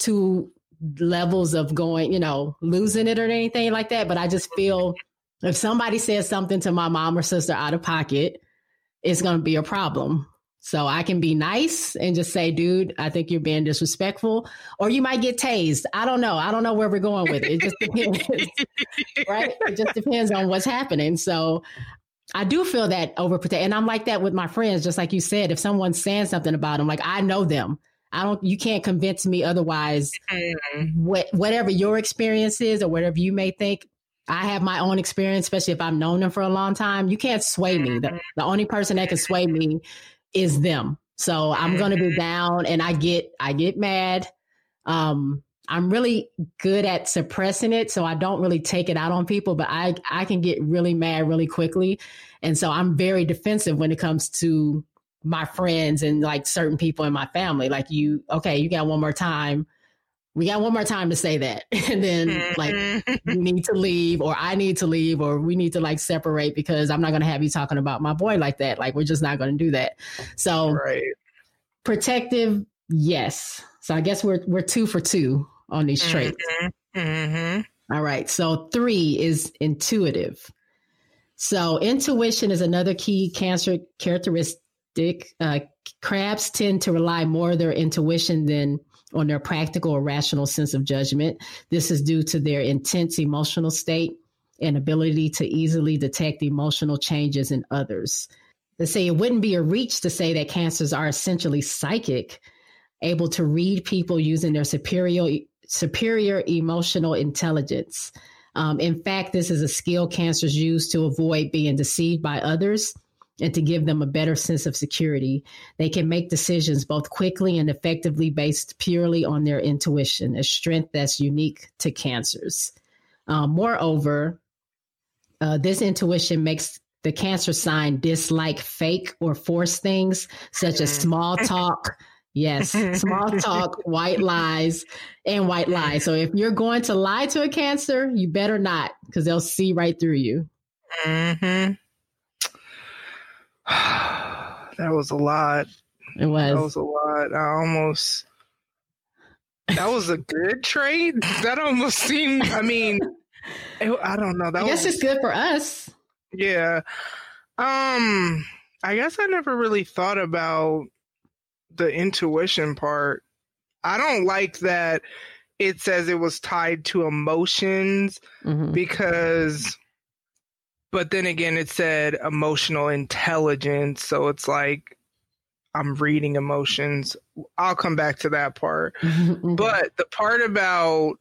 to levels of going, you know, losing it or anything like that. But I just feel if somebody says something to my mom or sister out of pocket, it's gonna be a problem. So I can be nice and just say, dude, I think you're being disrespectful. Or you might get tased. I don't know. I don't know where we're going with it. It just depends. right? It just depends on what's happening. So I do feel that overprotect. And I'm like that with my friends, just like you said. If someone's saying something about them, like I know them. I don't you can't convince me otherwise. Mm-hmm. What whatever your experience is or whatever you may think, I have my own experience, especially if I've known them for a long time. You can't sway me. The, the only person that can sway me is them. So I'm going to be mm-hmm. down and I get I get mad. Um I'm really good at suppressing it, so I don't really take it out on people, but I I can get really mad really quickly. And so I'm very defensive when it comes to my friends and like certain people in my family. Like you, okay, you got one more time we got one more time to say that and then like mm-hmm. you need to leave or i need to leave or we need to like separate because i'm not going to have you talking about my boy like that like we're just not going to do that so right. protective yes so i guess we're we're two for two on these traits mm-hmm. Mm-hmm. All right so three is intuitive so intuition is another key cancer characteristic uh, crabs tend to rely more on their intuition than on their practical or rational sense of judgment. This is due to their intense emotional state and ability to easily detect emotional changes in others. They say it wouldn't be a reach to say that cancers are essentially psychic, able to read people using their superior superior emotional intelligence. Um, in fact, this is a skill cancers use to avoid being deceived by others and to give them a better sense of security. They can make decisions both quickly and effectively based purely on their intuition, a strength that's unique to cancers. Um, moreover, uh, this intuition makes the cancer sign dislike fake or forced things such as small talk. Yes, small talk, white lies, and white lies. So if you're going to lie to a cancer, you better not because they'll see right through you. Mm-hmm. that was a lot. It was. That was a lot. I almost. That was a good trade. That almost seemed. I mean, it, I don't know. That I guess was, it's good for us. Yeah. Um. I guess I never really thought about the intuition part. I don't like that it says it was tied to emotions mm-hmm. because but then again, it said emotional intelligence. So it's like I'm reading emotions. I'll come back to that part. okay. But the part about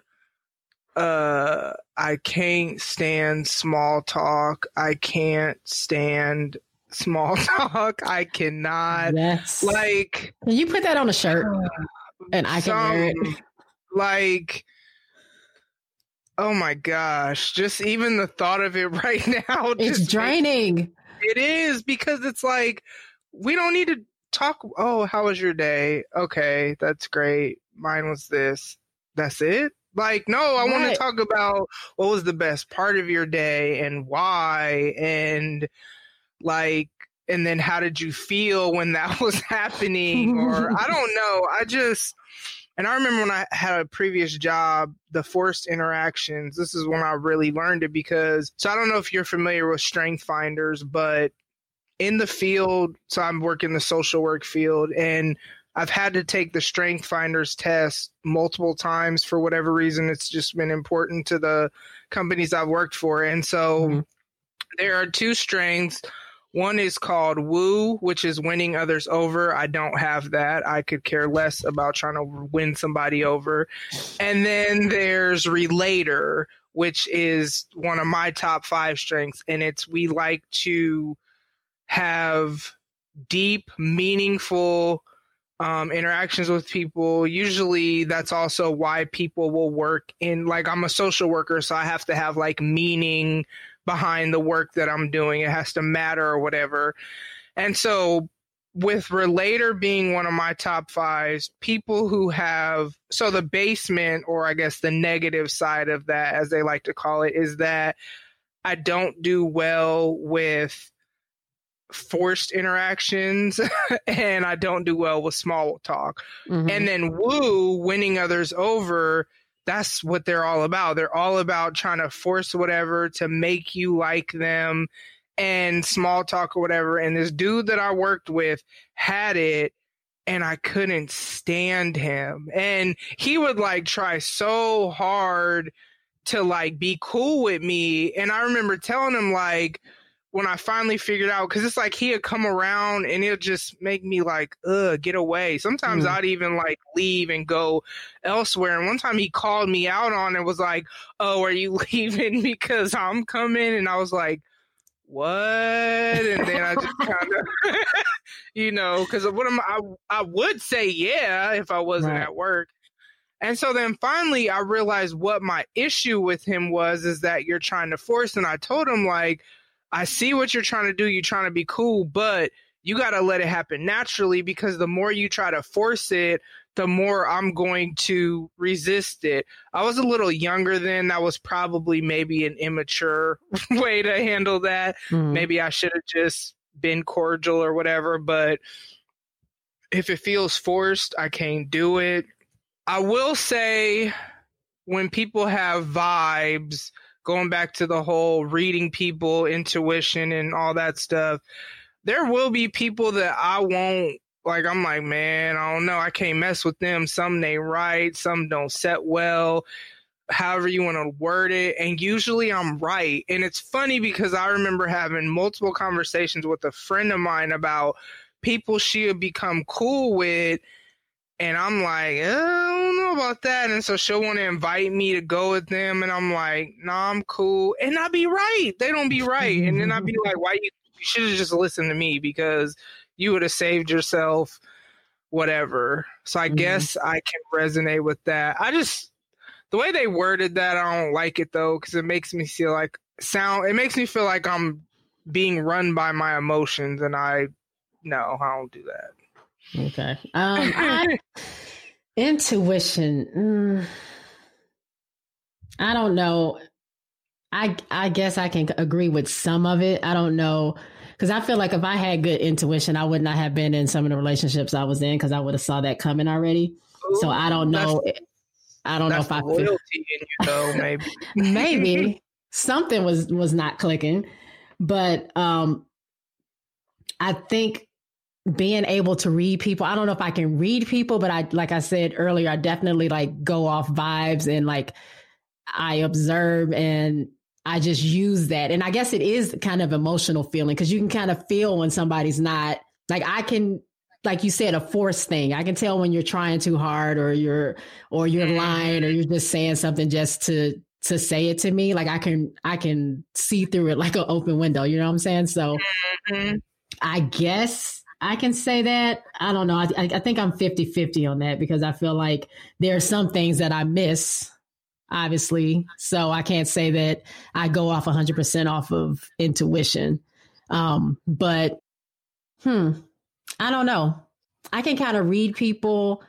uh I can't stand small talk. I can't stand small talk. I cannot. Yes. Like you put that on a shirt and I can wear it? like oh my gosh just even the thought of it right now It's draining. makes- it is because it's like we don't need to talk oh how was your day? Okay that's great. Mine was this. That's it? Like no i want to talk about what was the best part of your day and why and like and then how did you feel when that was happening or i don't know. I just and i remember when i had a previous job the forced interactions this is when i really learned it because so i don't know if you're familiar with strength finders but in the field so i'm working the social work field and i've had to take the strength finders test multiple times for whatever reason it's just been important to the companies i've worked for and so Mhm. there are two strengths one is called woo, which is winning others over. I don't have that. I could care less about trying to win somebody over. And then there's relator, which is one of my top five strengths. And it's we like to have deep, meaningful um, interactions with people. Usually that's also why people will work in, like, I'm a social worker, so I have to have like meaning behind the work that I'm doing. It has to matter or whatever. And so, with Relator being one of my top fives, people who have so the basement, or I guess the negative side of that, as they like to call it, is that I don't do well with forced interactions and I don't do well with small talk. Mhm. And then woo, winning others over, that's what they're all about. They're all about trying to force whatever to make you like them and small talk or whatever. And this dude that I worked with had it and I couldn't stand him. And he would like try so hard to like be cool with me. And I remember telling him like when I finally figured out, because it's like he had come around and it'll just make me like, ugh, get away. Sometimes Mm. I'd even like leave and go elsewhere. And one time he called me out on it, was like, oh, are you leaving because I'm coming? And I was like, what? And then I just kind of, you know, because what am I? I would say yeah if I wasn't Right. at work. And so then finally I realized what my issue with him was is that you're trying to force. And I told him, like, I see what you're trying to do. You're trying to be cool, but you got to let it happen naturally because the more you try to force it, the more I'm going to resist it. I was a little younger then. That was probably maybe an immature way to handle that. Mhm. Maybe I should have just been cordial or whatever, but if it feels forced, I can't do it. I will say when people have vibes, going back to the whole reading people, intuition, and all that stuff, there will be people that I won't like. I'm like, man, I don't know. I can't mess with them. Some they right, some don't set well. However, you want to word it. And usually I'm right. And it's funny because I remember having multiple conversations with a friend of mine about people she had become cool with and I'm like, "Uh, I don't know about that. And so she'll want to invite me to go with them, and I'm like, Nah, I'm cool. And I'd be right. They don't be right. And then I'd be like, Why you, you should have just listened to me because you would have saved yourself, whatever. So I Mhm. guess I can resonate with that. I just the way they worded that, I don't like it though, because it makes me feel like sound. It makes me feel like I'm being run by my emotions, and I no, I don't do that. Okay. Um, I, intuition. mm, I don't know. I I guess I can agree with some of it. I don't know because I feel like if I had good intuition, I would not have been in some of the relationships I was in because I would have saw that coming already. So I don't know. I don't know if I the feel, loyalty in you, though. Maybe. maybe something was was not clicking, but um, I think being able to read people. I don't know if I can read people, but I like I said earlier, I definitely like go off vibes and like I observe and I just use that. And I guess it is kind of emotional feeling because you can kind of feel when somebody's not like I can like you said a force thing. I can tell when you're trying too hard or you're or you're lying or you're just saying something just to to say it to me. Like I can I can see through it like an open window. You know what I'm saying? So mm-hmm. I guess I can say that. I don't know. I, I think I'm 50 50 on that because I feel like there are some things that I miss, obviously. So I can't say that I go off 100% off of intuition. Um, but, hmm, I don't know. I can kind of read people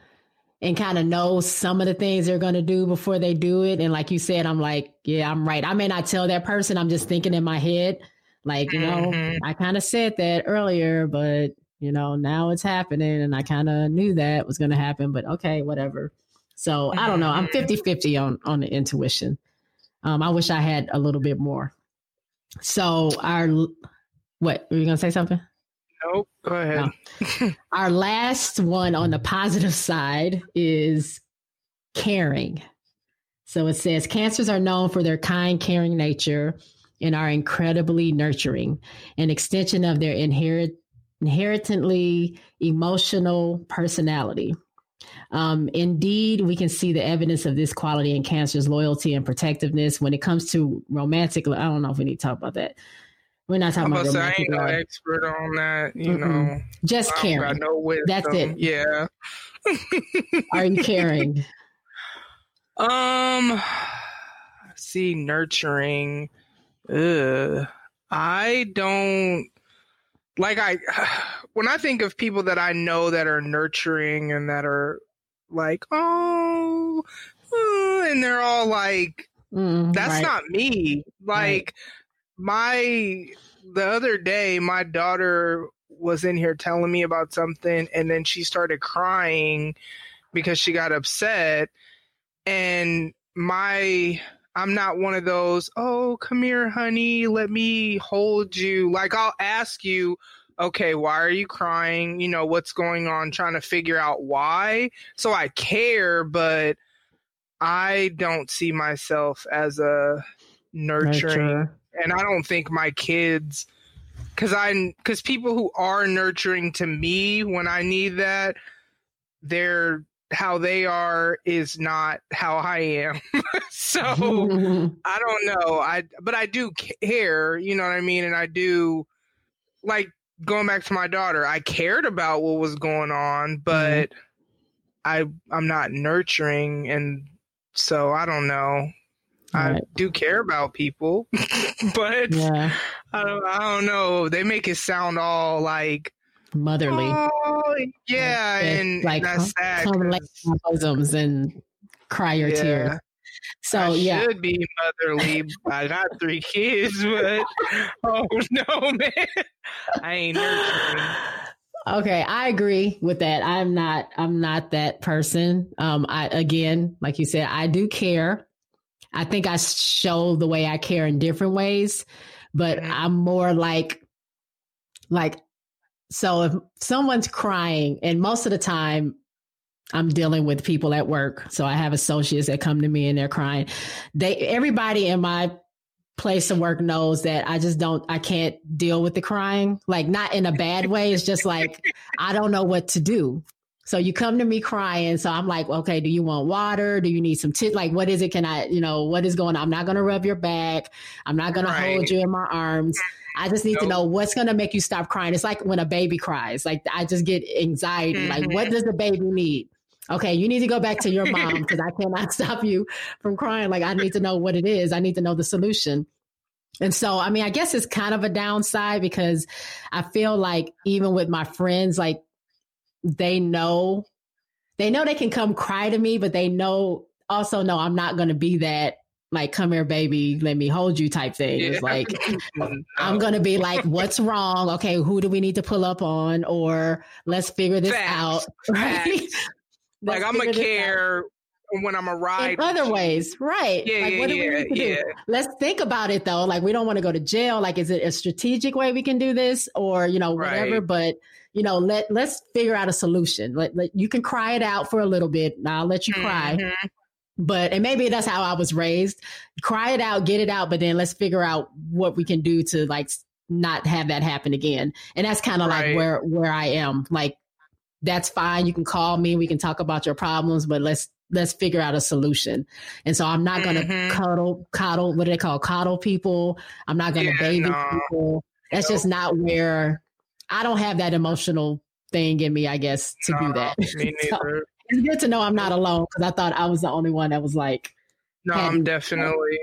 and kind of know some of the things they're going to do before they do it. And like you said, I'm like, yeah, I'm right. I may not tell that person, I'm just thinking in my head, like, you know, mm-hmm. I kind of said that earlier, but, you know, now it's happening. And I kind of knew that was going to happen, but okay, whatever. So I don't know. I'm 50 mm-hmm. 50 on, on the intuition. Um, I wish I had a little bit more. So our, what, were you going to say something? Nope. Go ahead. No. Our last one on the positive side is caring. So it says cancers are known for their kind, caring nature and are incredibly nurturing, an extension of their inherit, inherently emotional personality. Um, indeed, we can see the evidence of this quality in cancer's loyalty and protectiveness when it comes to romantic. I don't know if we need to talk about that. We're not talking about. Say, I ain't no expert on that. You Mm-mm. know, just caring. That's it. Yeah. Are you caring? Um. See, nurturing. Ugh. I don't like. I when I think of people that I know that are nurturing and that are like, oh, uh, and they're all like, mm, that's right. not me. Like. Right my the other day my daughter was in here telling me about something and then she started crying because she got upset and my I'm not one of those, oh, come here, honey, let me hold you. Like, I'll ask you, okay, why are you crying? You know, what's going on? Trying to figure out why. So I care, but I don't see myself as a nurturing Nurture and I don't think my kids because I because people who are nurturing to me when I need that, they're how they are is not how I am. so I don't know. I but I do care, you know what I mean, and I do like going back to my daughter. I cared about what was going on, but mm-hmm. I I'm not nurturing, and so I don't know. Right. I do care about people, but yeah. I, don't, I don't know. They make it sound all like motherly. Oh, yeah, like, and like that's sad. Come my bosoms and cry your yeah. tears. So I yeah, should be motherly. I got three kids, but oh no, man, I ain't nurturing. Okay, I agree with that. I'm not. I'm not that person. Um, I again, like you said, I do care. I think I show the way I care in different ways, but. I'm more like, like, so if someone's crying, and most of the time I'm dealing with people at work. So I have associates that come to me and they're crying. They, everybody in my place of work knows that I just don't, I can't deal with the crying. Like, not in a bad way. It's just like, I don't know what to do. So you come to me crying. So I'm like, okay, do you want water? Do you need some tit? Like, what is it? Can I, you know, what is going on? I'm not going to rub your back. I'm not going right. to hold you in my arms. I just need nope. to know what's going to make you stop crying. It's like when a baby cries. Like I just get anxiety. Mm-hmm. Like, what does the baby need? Okay, you need to go back to your mom because I cannot stop you from crying. Like I need to know what it is. I need to know the solution. And so, I mean, I guess it's kind of a downside because I feel like even with my friends, like they know they know they can come cry to me, but they know also know I'm not going to be that like come here baby let me hold you type thing yeah. it's like i'm gonna be like what's wrong okay who do we need to pull up on or let's figure this Facts. out right like i'm gonna care when I'm a ride. In other ways, right? Yeah, like, what do we need to yeah. do? Let's think about it though. Like, we don't want to go to jail. Like, is it a strategic way we can do this, or you know, whatever? Right. But you know, let let's figure out a solution. Let, let you can cry it out for a little bit. I'll let you cry. Mm-hmm. But and maybe that's how I was raised. Cry it out, get it out, but then let's figure out what we can do to like not have that happen again. And that's kind of right. like where where I am. Like that's fine. You can call me. We can talk about your problems, but let's let's figure out a solution. And so I'm not going to mm-hmm. cuddle, coddle. What do they call coddle people? I'm not going to yeah, baby no. people. That's just not where I don't have that emotional thing in me, I guess, to no, do that. Me so it's good to know I'm not alone because I thought I was the only one that was like. No, I'm definitely.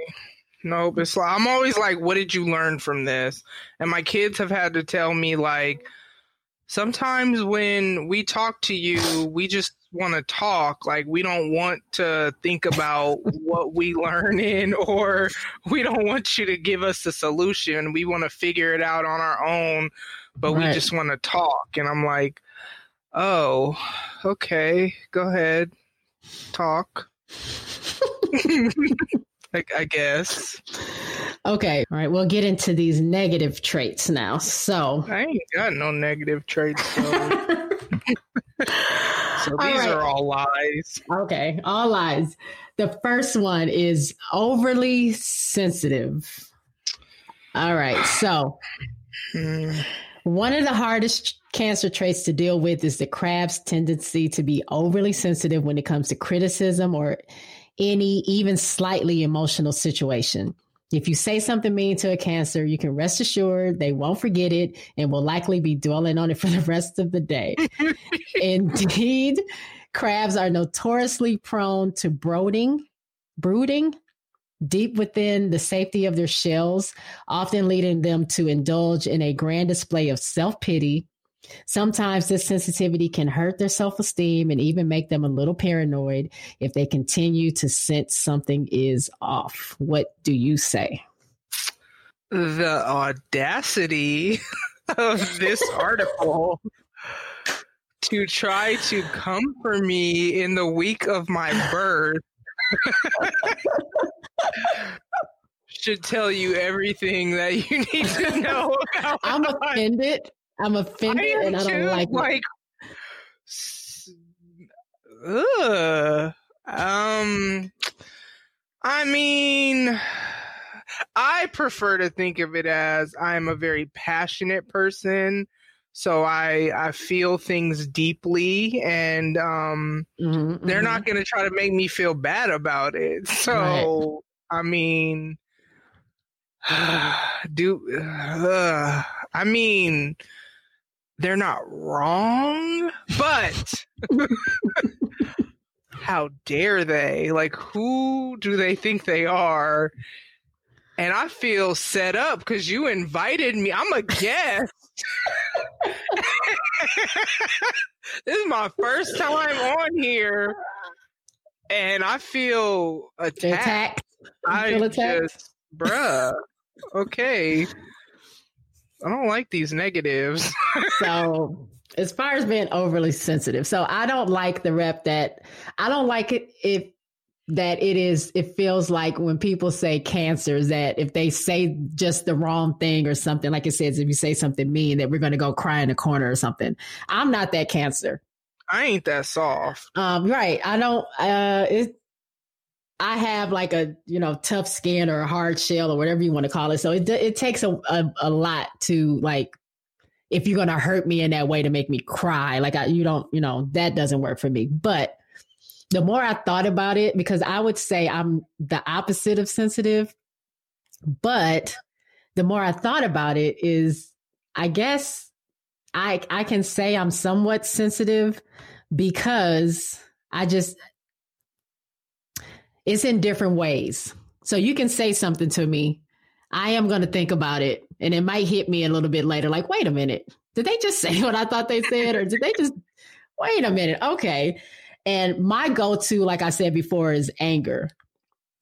Nope. It's like, I'm always like, what did you learn from this? And my kids have had to tell me, like, sometimes when we talk to you, we just want to talk. Like, we don't want to think about what we learn in, or we don't want you to give us a solution. We want to figure it out on our own, but right. we just want to talk. And I'm like, oh, okay, go ahead, talk. I, I guess. Okay. All right. We'll get into these negative traits now. So I ain't got no negative traits. So, so these right. are all lies. Okay. All lies. The first one is overly sensitive. All right. So hmm. one of the hardest cancer traits to deal with is the crab's tendency to be overly sensitive when it comes to criticism or any even slightly emotional situation. If you say something mean to a cancer, you can rest assured they won't forget it and will likely be dwelling on it for the rest of the day. Indeed, crabs are notoriously prone to brooding, brooding deep within the safety of their shells, often leading them to indulge in a grand display of self pity Sometimes this sensitivity can hurt their self esteem and even make them a little paranoid if they continue to sense something is off. What do you say? The audacity of this article to try to come for me in the week of my birth should tell you everything that you need to know about. I'm offended. I'm offended I and I don't like like ugh. Um I mean I prefer to think of it as I'm a very passionate person. So I I feel things deeply and um mm-hmm, they're mm-hmm. not going to try to make me feel bad about it. So right. I mean do uh, I mean they're not wrong, but how dare they? Like, who do they think they are? And I feel set up because you invited me. I'm a guest. this is my first time on here, and I feel attacked. attacked. I feel attacked? just, bruh. Okay. I don't like these negatives. so as far as being overly sensitive, so I don't like the rep that I don't like it if that it is it feels like when people say cancers that if they say just the wrong thing or something like it says if you say something mean that we're going to go cry in a corner or something. I'm not that cancer. I ain't that soft. Um right. I don't uh it I have like a you know tough skin or a hard shell or whatever you want to call it. So it it takes a, a, a lot to like if you're gonna hurt me in that way to make me cry. Like I, you don't you know that doesn't work for me. But the more I thought about it, because I would say I'm the opposite of sensitive, but the more I thought about it, is I guess I I can say I'm somewhat sensitive because I just it's in different ways. So you can say something to me. I am going to think about it and it might hit me a little bit later like, wait a minute. Did they just say what I thought they said or did they just wait a minute? Okay. And my go-to like I said before is anger.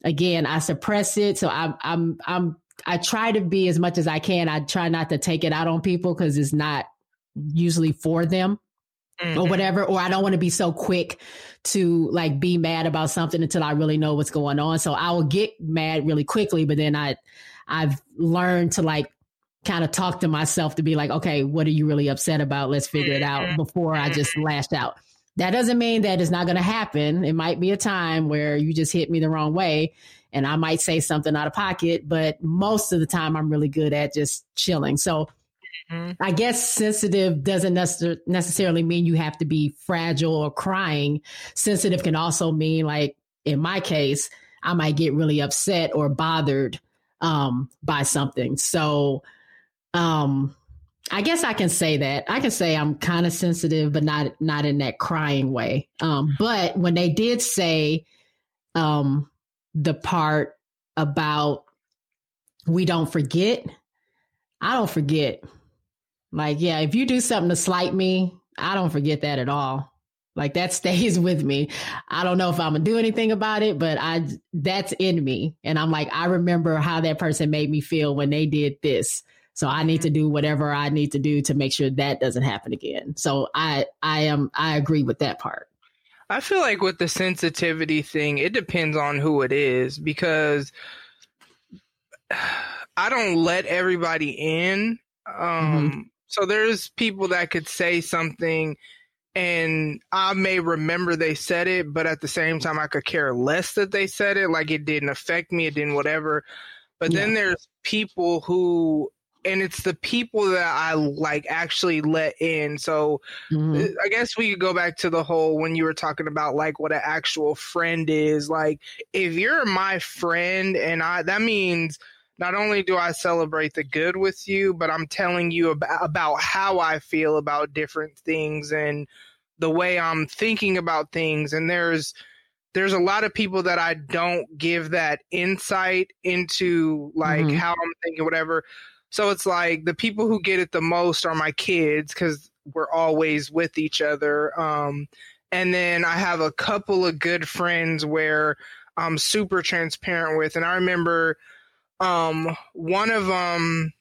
Again, I suppress it so I'm I'm I'm I try to be as much as I can. I try not to take it out on people cuz it's not usually for them mm-hmm. or whatever or I don't want to be so quick to like be mad about something until I really know what's going on. So I will get mad really quickly, but then I I've learned to like kind of talk to myself to be like, okay, what are you really upset about? Let's figure it out mm-hmm. before I just mm-hmm. lash out. That doesn't mean that it's not going to happen. It might be a time where you just hit me the wrong way and I might say something out of pocket, but most of the time I'm really good at just chilling. So mm-hmm. I guess sensitive doesn't necess- necessarily mean you have to be fragile or crying. Sensitive can also mean, like in my case, I might get really upset or bothered um, by something. So, um, I guess I can say that. I can say I'm kind of sensitive, but not not in that crying way. Um, but when they did say um, the part about we don't forget, I don't forget. Like, yeah, if you do something to slight me, I don't forget that at all. Like that stays with me. I don't know if I'm gonna do anything about it, but I that's in me. And I'm like, I remember how that person made me feel when they did this. So I need to do whatever I need to do to make sure that doesn't happen again. So I I am I agree with that part. I feel like with the sensitivity thing, it depends on who it is because I don't let everybody in. Um, mm-hmm. So there's people that could say something and I may remember they said it, but at the same time, I could care less that they said it. Like it didn't affect me, it didn't whatever. But yeah. then there's people who, and it's the people that I like actually let in. So mm-hmm. I guess we could go back to the whole when you were talking about like what an actual friend is. Like if you're my friend, and I, that means not only do I celebrate the good with you, but I'm telling you about, about how I feel about different things and the way I'm thinking about things. And there's, there's a lot of people that I don't give that insight into like mm-hmm. how I'm thinking, whatever. So it's like the people who get it the most are my kids because we're always with each other. Um, and then I have a couple of good friends where I'm super transparent with. And I remember um, one of them,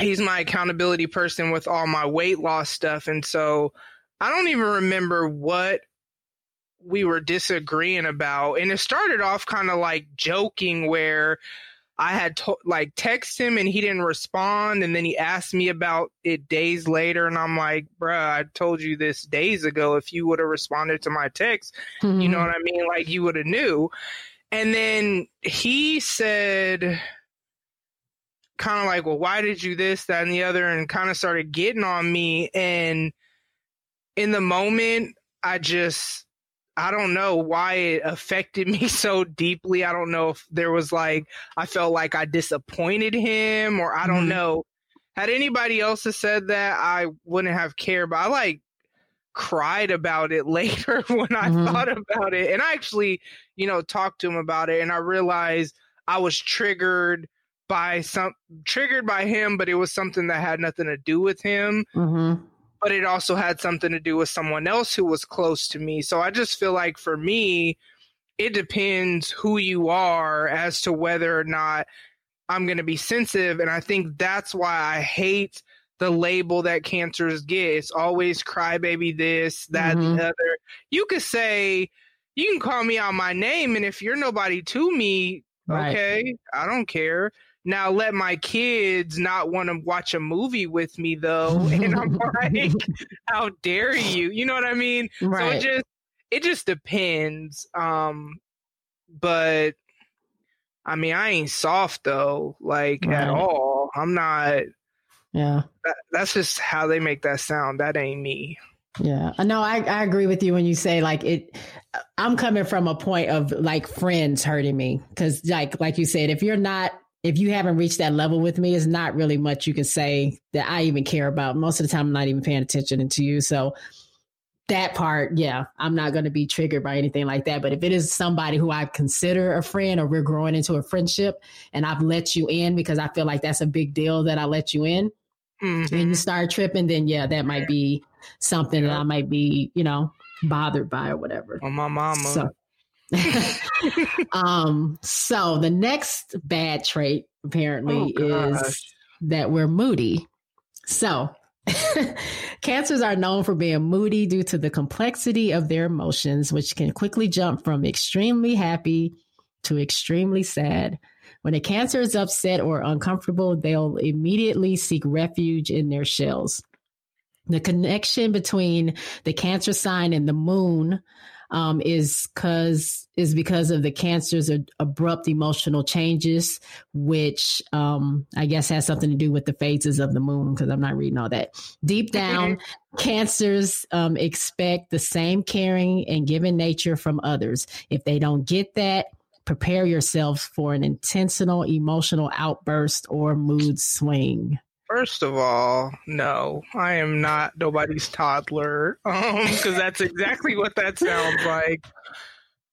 he's my accountability person with all my weight loss stuff. And so I don't even remember what we were disagreeing about. And it started off kind of like joking where I had to- like text him and he didn't respond. And then he asked me about it days later. And I'm like, bruh, I told you this days ago. If you would have responded to my text, mm-hmm. you know mm-hmm. what I mean? Like you would have knew. And then he said, kind of like, well, why did you this, that, and the other, and kind of started getting on me. And in the moment, I just, I don't know why it affected me so deeply. I don't know if there was like, I felt like I disappointed him, or I don't mm-hmm. know. Had anybody else said that, I wouldn't have cared. But I like cried about it later when I mm-hmm. thought about it. And I actually, you know, talked to him about it and I realized I was triggered by some triggered by him, but it was something that had nothing to do with him. Mm-hmm. But it also had something to do with someone else who was close to me. So I just feel like for me, it depends who you are as to whether or not I'm going to be sensitive. And I think that's why I hate the label that cancers get. It's always crybaby this, that, mm-hmm. the other. You could say, you can call me out my name, and if you're nobody to me, right. okay, I don't care. Now let my kids not want to watch a movie with me though, and I'm like, how dare you? You know what I mean? Right. So it just it just depends. Um, but I mean, I ain't soft though, like right. at all. I'm not yeah. That, that's just how they make that sound. That ain't me. Yeah. No, I, I agree with you when you say like it I'm coming from a point of like friends hurting me. Cause like like you said, if you're not if you haven't reached that level with me, it's not really much you can say that I even care about. Most of the time I'm not even paying attention to you. So that part, yeah, I'm not going to be triggered by anything like that. But if it is somebody who I consider a friend or we're growing into a friendship and I've let you in because I feel like that's a big deal that I let you in, mm-hmm. and you start tripping, then yeah, that might be something yeah. that I might be, you know, bothered by or whatever. On my mama. So, um, so the next bad trait apparently oh, is that we're moody. So cancers are known for being moody due to the complexity of their emotions, which can quickly jump from extremely happy to extremely sad. When a cancer is upset or uncomfortable, they'll immediately seek refuge in their shells. The connection between the cancer sign and the moon um, is because is because of the cancer's abrupt emotional changes, which um, I guess has something to do with the phases of the moon. Because I'm not reading all that. Deep down, cancers um, expect the same caring and giving nature from others. If they don't get that, prepare yourselves for an intentional emotional outburst or mood swing. First of all, no, I am not nobody's toddler. Um, because that's exactly what that sounds like.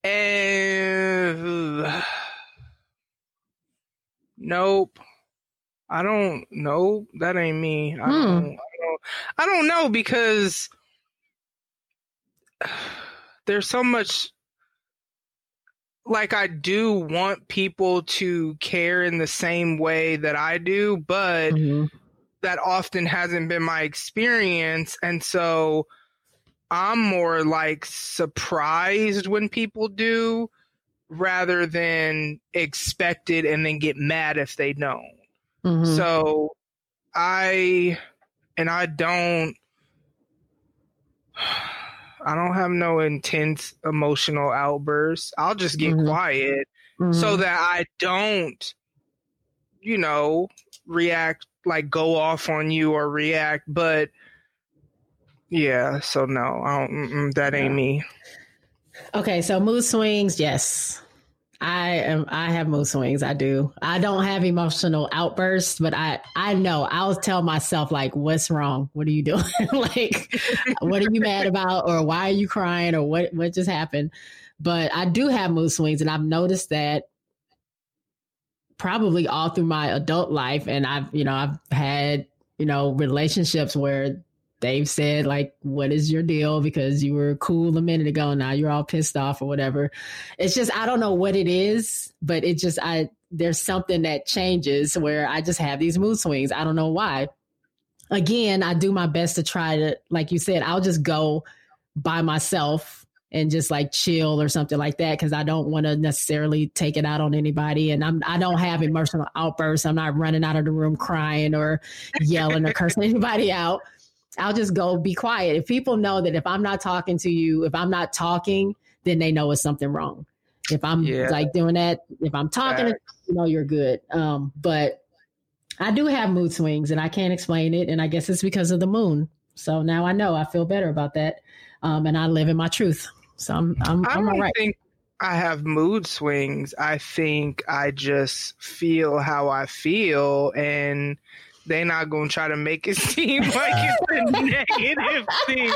And nope. I don't know. That ain't me. I, hmm. don't, I don't I don't know because there's so much like I do want people to care in the same way that I do, but mm-hmm. that often hasn't been my experience. And so I'm more like surprised when people do rather than expected and then get mad if they don't. Mm-hmm. So I, and I don't. I don't have no intense emotional outbursts. I'll just get mm-hmm. quiet mm-hmm. so that I don't, you know, react like go off on you or react. But yeah, so no, I don't, that ain't me. Okay, so mood swings, yes. I am I have mood swings. I do. I don't have emotional outbursts, but I I know I'll tell myself like, "What's wrong? What are you doing? like, what are you mad about, or why are you crying, or what what just happened?" But I do have mood swings, and I've noticed that probably all through my adult life, and I've you know I've had you know relationships where they've said like what is your deal because you were cool a minute ago now you're all pissed off or whatever it's just i don't know what it is but it just i there's something that changes where i just have these mood swings i don't know why again i do my best to try to like you said i'll just go by myself and just like chill or something like that because I don't want to necessarily take it out on anybody. And I'm I don't have emotional outbursts. I'm not running out of the room crying or yelling or cursing anybody out. I'll just go be quiet. If people know that if I'm not talking to you, if I'm not talking, then they know it's something wrong. If I'm yeah. like doing that, if I'm talking, you know, you're good. Um, but I do have mood swings and I can't explain it. And I guess it's because of the moon. So now I know I feel better about that. Um, and I live in my truth. So I'm, I'm, I'm all right. Think I have mood swings. I think I just feel how I feel and they're not gonna try to make it seem like it's a negative thing.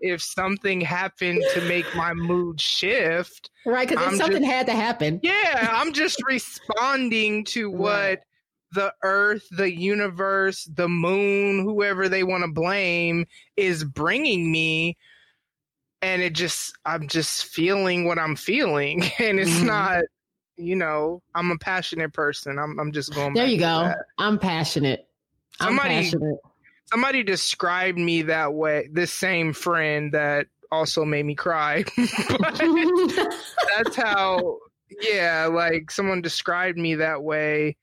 If something happened to make my mood shift, right? Because if something just, had to happen, yeah, I'm just responding to what right. the Earth, the universe, the moon, whoever they want to blame, is bringing me. And it just, I'm just feeling what I'm feeling, and it's mm-hmm. not you know, I'm a passionate person. I'm I'm just going. There you go. That. I'm passionate. Somebody, I'm passionate. Somebody described me that way. This same friend that also made me cry. that's how. Yeah, like someone described me that way,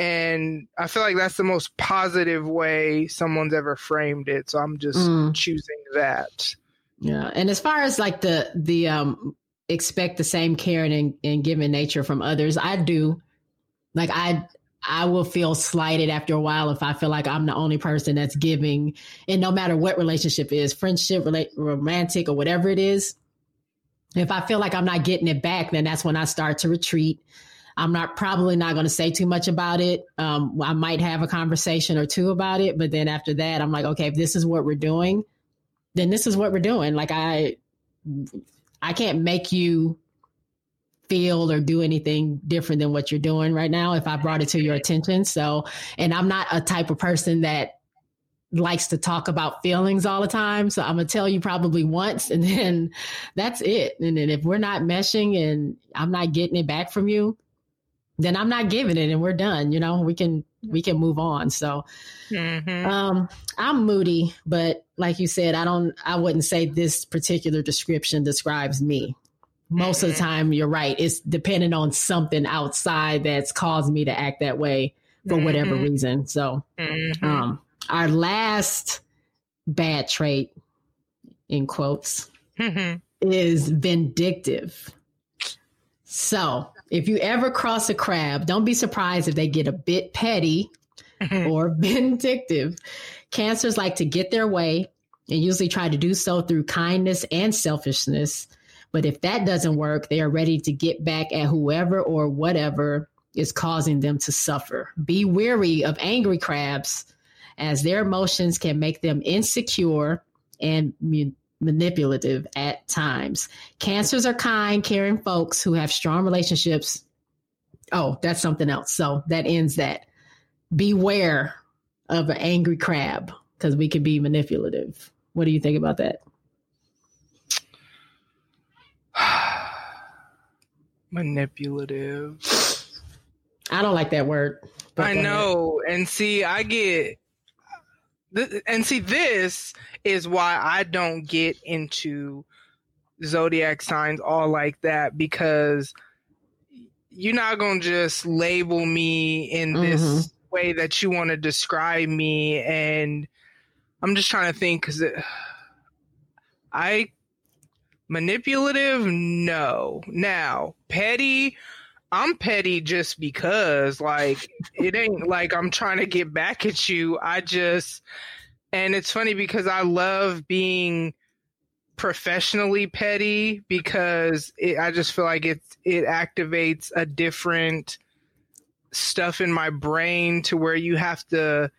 and I feel like that's the most positive way someone's ever framed it. So I'm just mm. choosing that. Yeah, and as far as like the the um expect the same caring and, and giving nature from others. I do. Like I I will feel slighted after a while if I feel like I'm the only person that's giving, and no matter what relationship is, friendship, romantic, or whatever it is, if I feel like I'm not getting it back, then that's when I start to retreat. I'm not probably not going to say too much about it. Um, I might have a conversation or two about it, but then after that, I'm like, okay, if this is what we're doing, then this is what we're doing. Like I, I can't make you feel or do anything different than what you're doing right now if I brought it to your attention. So, and I'm not a type of person that likes to talk about feelings all the time. So I'm gonna tell you probably once and then that's it. And then if we're not meshing and I'm not getting it back from you, then I'm not giving it and we're done. You know, we can we can move on. So mm-hmm. um I'm moody, but like you said, I don't I wouldn't say this particular description describes me. Most mm-hmm. of the mm-hmm. time you're right. It's dependent on something outside that's caused me to act that way for mm-hmm. whatever reason. So mm-hmm. um our last bad trait in quotes mm-hmm. is vindictive. So if you ever cross a crab, don't be surprised if they get a bit petty or vindictive. Cancers like to get their way and usually try to do so through kindness and selfishness. But if that doesn't work, they are ready to get back at whoever or whatever is causing them to suffer. Be wary of angry crabs, as their emotions can make them insecure and manipulative at times. Cancers are kind, caring folks who have strong relationships. Oh, that's something else. So that ends that. Beware of an angry crab because we can be manipulative. What do you think about that? manipulative. I don't like that word. I know. And see, I get and see this is why I don't get into zodiac signs all like that because you're not going to just label me in this mm-hmm. way that you want to describe me and I'm just trying to think cuz I manipulative no. Now, petty I'm petty just because, like, it ain't like I'm trying to get back at you. I just, and it's funny because I love being professionally petty because it, I just feel like it it activates a different stuff in my brain to where you have to.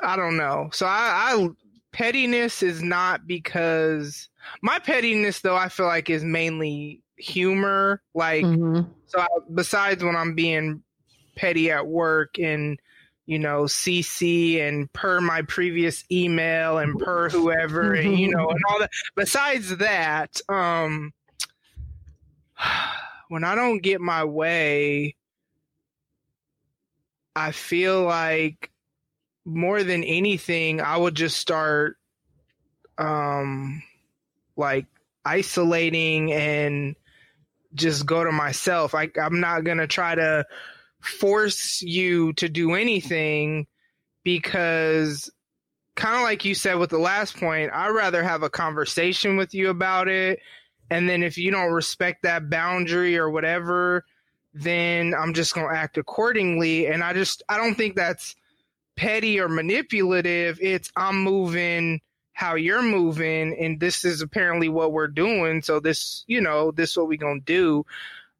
I don't know. So I, I pettiness is not because my pettiness though I feel like is mainly humor. Like, mm-hmm. so I, besides when I'm being petty at work and you know CC and per my previous email and per whoever and you know and all that. Besides that, um, when I don't get my way, I feel like more than anything, I would just start um like isolating and just go to myself. I, I'm not going to try to force you to do anything because kind of like you said with the last point, I'd rather have a conversation with you about it. And then if you don't respect that boundary or whatever, then I'm just going to act accordingly. And I just, I don't think that's petty or manipulative. It's I'm moving how you're moving and this is apparently what we're doing. So this you know this is what we gonna do.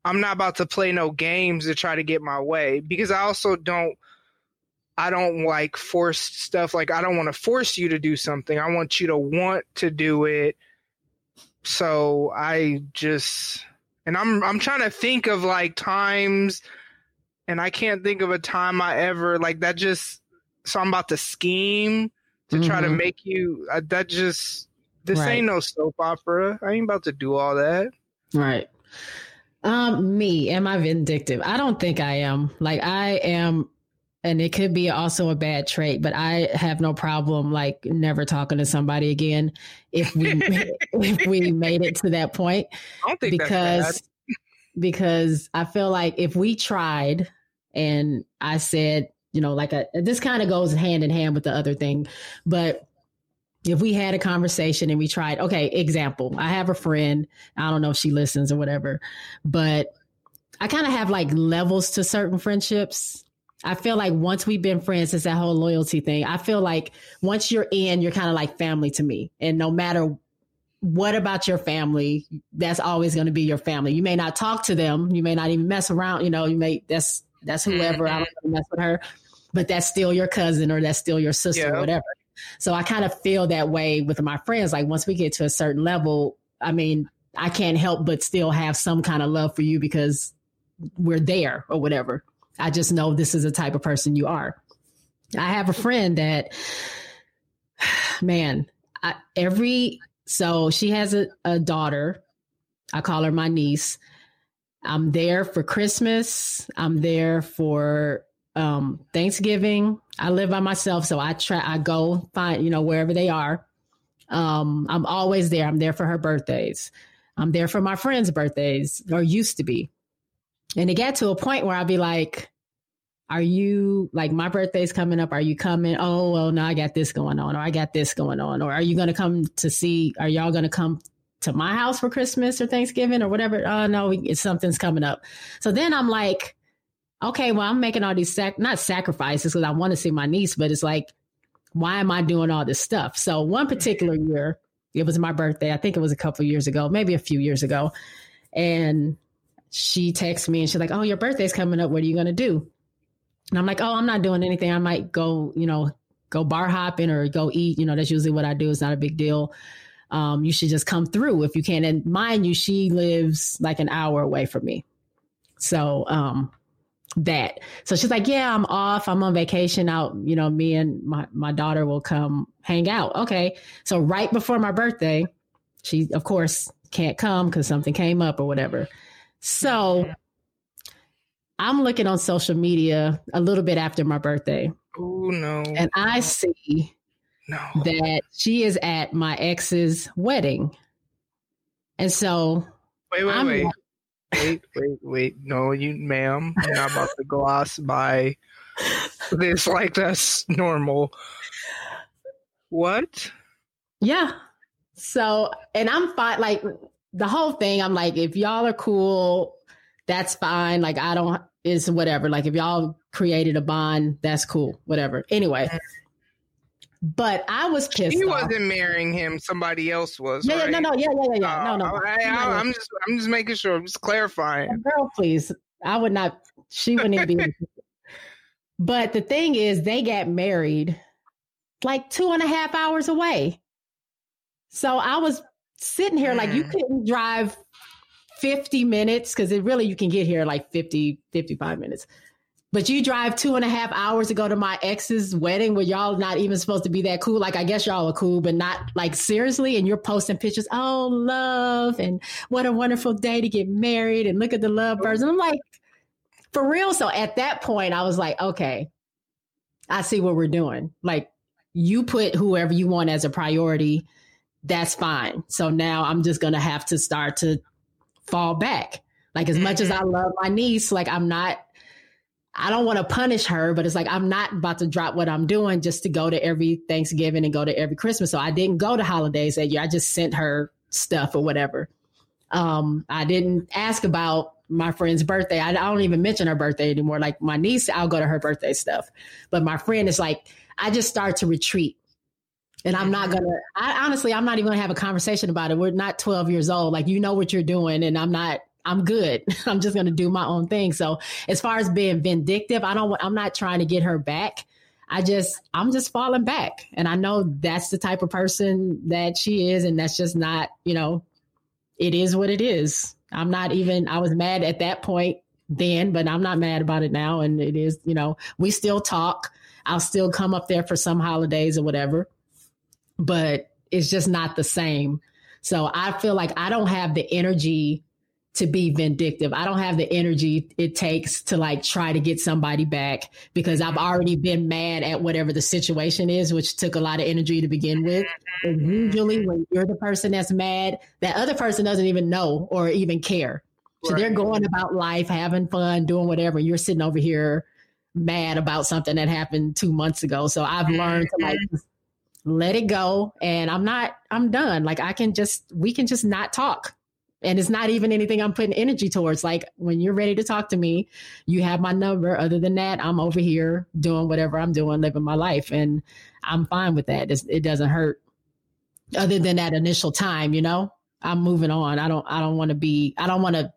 I'm not about to play no games to try to get my way because i also don't i don't like force stuff. Like i don't want to force you to do something. I want you to want to do it. So i just and i'm i'm trying to think of like times and i can't think of a time i ever like that just so i'm about to scheme to mm-hmm. try to make you uh, that just this right. ain't no soap opera. I ain't about to do all that. Right. Um, me, am I vindictive? I don't think I am. Like I am and it could be also a bad trait, but I have no problem like never talking to somebody again if we if we made it to that point. I don't think because because I feel like if we tried and I said, you know, like a, this kind of goes hand in hand with the other thing. But if we had a conversation and we tried, okay, example, I have a friend, I don't know if she listens or whatever, but I kind of have like levels to certain friendships. I feel like once we've been friends, it's that whole loyalty thing. I feel like once you're in, you're kind of like family to me. And no matter what about your family, that's always going to be your family. You may not talk to them, you may not even mess around, you know, you may that's that's mm-hmm. whoever I don't mess with her but that's still your cousin or that's still your sister yeah. or whatever. So I kind of feel that way with my friends. Like once we get to a certain level, I mean, I can't help but still have some kind of love for you because we're there or whatever. I just know this is the type of person you are. I have a friend that, man, I, every, so she has a, a daughter. I call her my niece. I'm there for Christmas. I'm there for um, Thanksgiving. I live by myself, so I try. I go find you know wherever they are. Um, I'm always there. I'm there for her birthdays. I'm there for my friends' birthdays, or used to be. And it got to a point where I'd be like, "Are you like my birthday's coming up? Are you coming? Oh well, no, I got this going on, or I got this going on, or are you to come to see? Are y'all to come to my house for Christmas or Thanksgiving or whatever. Oh no, it's something's coming up. So then I'm like, okay, well, I'm making all these sac not sacrifices because I want to see my niece, but it's like, why am I doing all this stuff? So one particular year, it was my birthday. I think it was a couple years ago, maybe a few years ago. And she texts me and she's like, Oh, your birthday's coming up. What are you going to do? And I'm like, Oh, I'm not doing anything. I might go, you know, go bar hopping or go eat. You know, that's usually what I do. It's not a big deal. Um, you should just come through if you can. And mind you, she lives like an hour away from me. So, um, that. So she's like, Yeah, I'm off. I'm on vacation out. You know, me and my, my daughter will come hang out. Okay. So right before my birthday, she of course can't come because something came up or whatever. So I'm looking on social media a little bit after my birthday. Oh no. And I see no. that she is at my ex's wedding. And so wait, wait, I'm wait. Like, wait, wait, wait. No, you ma'am, you're not about to gloss by this like that's normal. What? Yeah. So and I'm fine like the whole thing, I'm like, if y'all are cool, that's fine. Like, I don't, it's whatever. Like, if y'all created a bond, that's cool, whatever. Anyway. But I was pissed. He off. wasn't marrying him; somebody else was. Yeah, right? yeah, no, no, yeah, yeah, yeah, yeah. Uh, no, no. I, am just, I'm just making sure. I'm just clarifying. Girl, please. I would not. She wouldn't even be. but the thing is, they got married like two and a half hours away. So I was sitting here mm. like you mm. couldn't drive 50 minutes because it really you can get here like 50 55 minutes but you drive two and a half hours to go to my ex's wedding where y'all not even supposed to be that cool. Like i guess y'all are cool but not like seriously. And you're posting pictures oh love and what a wonderful day to get married and look at the love birds. And i'm like for real. So at that point i was like okay. I see what we're doing. Like you put whoever you want as a priority. That's fine. So now I'm just going to have to start to fall back. Like as much as I mm-hmm. love my niece, like I'm not I don't want to punish her, but it's like I'm not about to drop what I'm doing just to go to every Thanksgiving and go to every Christmas. So I didn't go to holidays that year. I just sent her stuff or whatever. Um, I didn't ask about my friend's birthday. I, I don't even mention her birthday anymore. Like my niece, I'll go to her birthday stuff. But my friend is like, I just start to retreat. And I'm not gonna. I honestly, I'm not even gonna have a conversation about it. We're not 12 years old. Like you know what you're doing, and I'm not. I'm good. I'm just gonna do my own thing. So as far as being vindictive, I don't. I'm not trying to get her back. I just, I'm just falling back, and I know that's the type of person that she is, and that's just not. You know, it is what it is. I'm not even. I was mad at that point then, but I'm not mad about it now, and it is. You know, we still talk. I'll still come up there for some holidays or whatever but it's just not the same. So I feel like I don't have the energy to be vindictive. I don't have the energy it takes to like try to get somebody back because I've already been mad at whatever the situation is, which took a lot of energy to begin with. And usually when you're the person that's mad, that other person doesn't even know or even care. So right. they're going about life, having fun, doing whatever. You're sitting over here mad about something that happened two months ago. So I've learned to like mm-hmm let it go and i'm not i'm done like i can just we can just not talk and it's not even anything i'm putting energy towards like when you're ready to talk to me you have my number other than that i'm over here doing whatever i'm doing living my life and i'm fine with that it's, it doesn't hurt other than that initial time you know i'm moving on i don't i don't want to be i don't want to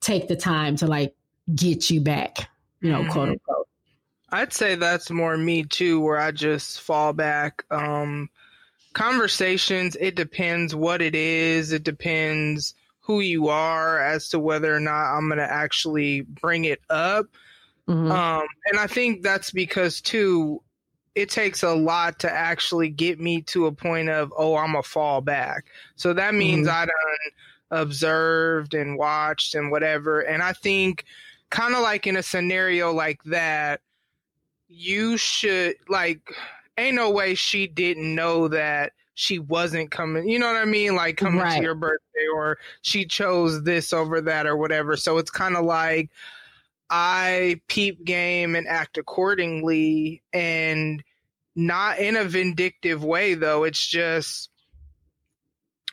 take the time to like get you back you know mm-hmm. quote unquote I'd say that's more me too, where I just fall back. Um, conversations, it depends what it is. It depends who you are as to whether or not I'm going to actually bring it up. Mm-hmm. Um, and I think that's because too, it takes a lot to actually get me to a point of, oh, I'm a fall back. So that means mm-hmm. I done observed and watched and whatever. And I think kind of like in a scenario like that, you should like ain't no way she didn't know that she wasn't coming you know what i mean like coming right. to your birthday or she chose this over that or whatever so it's kind of like i peep game and act accordingly and not in a vindictive way though it's just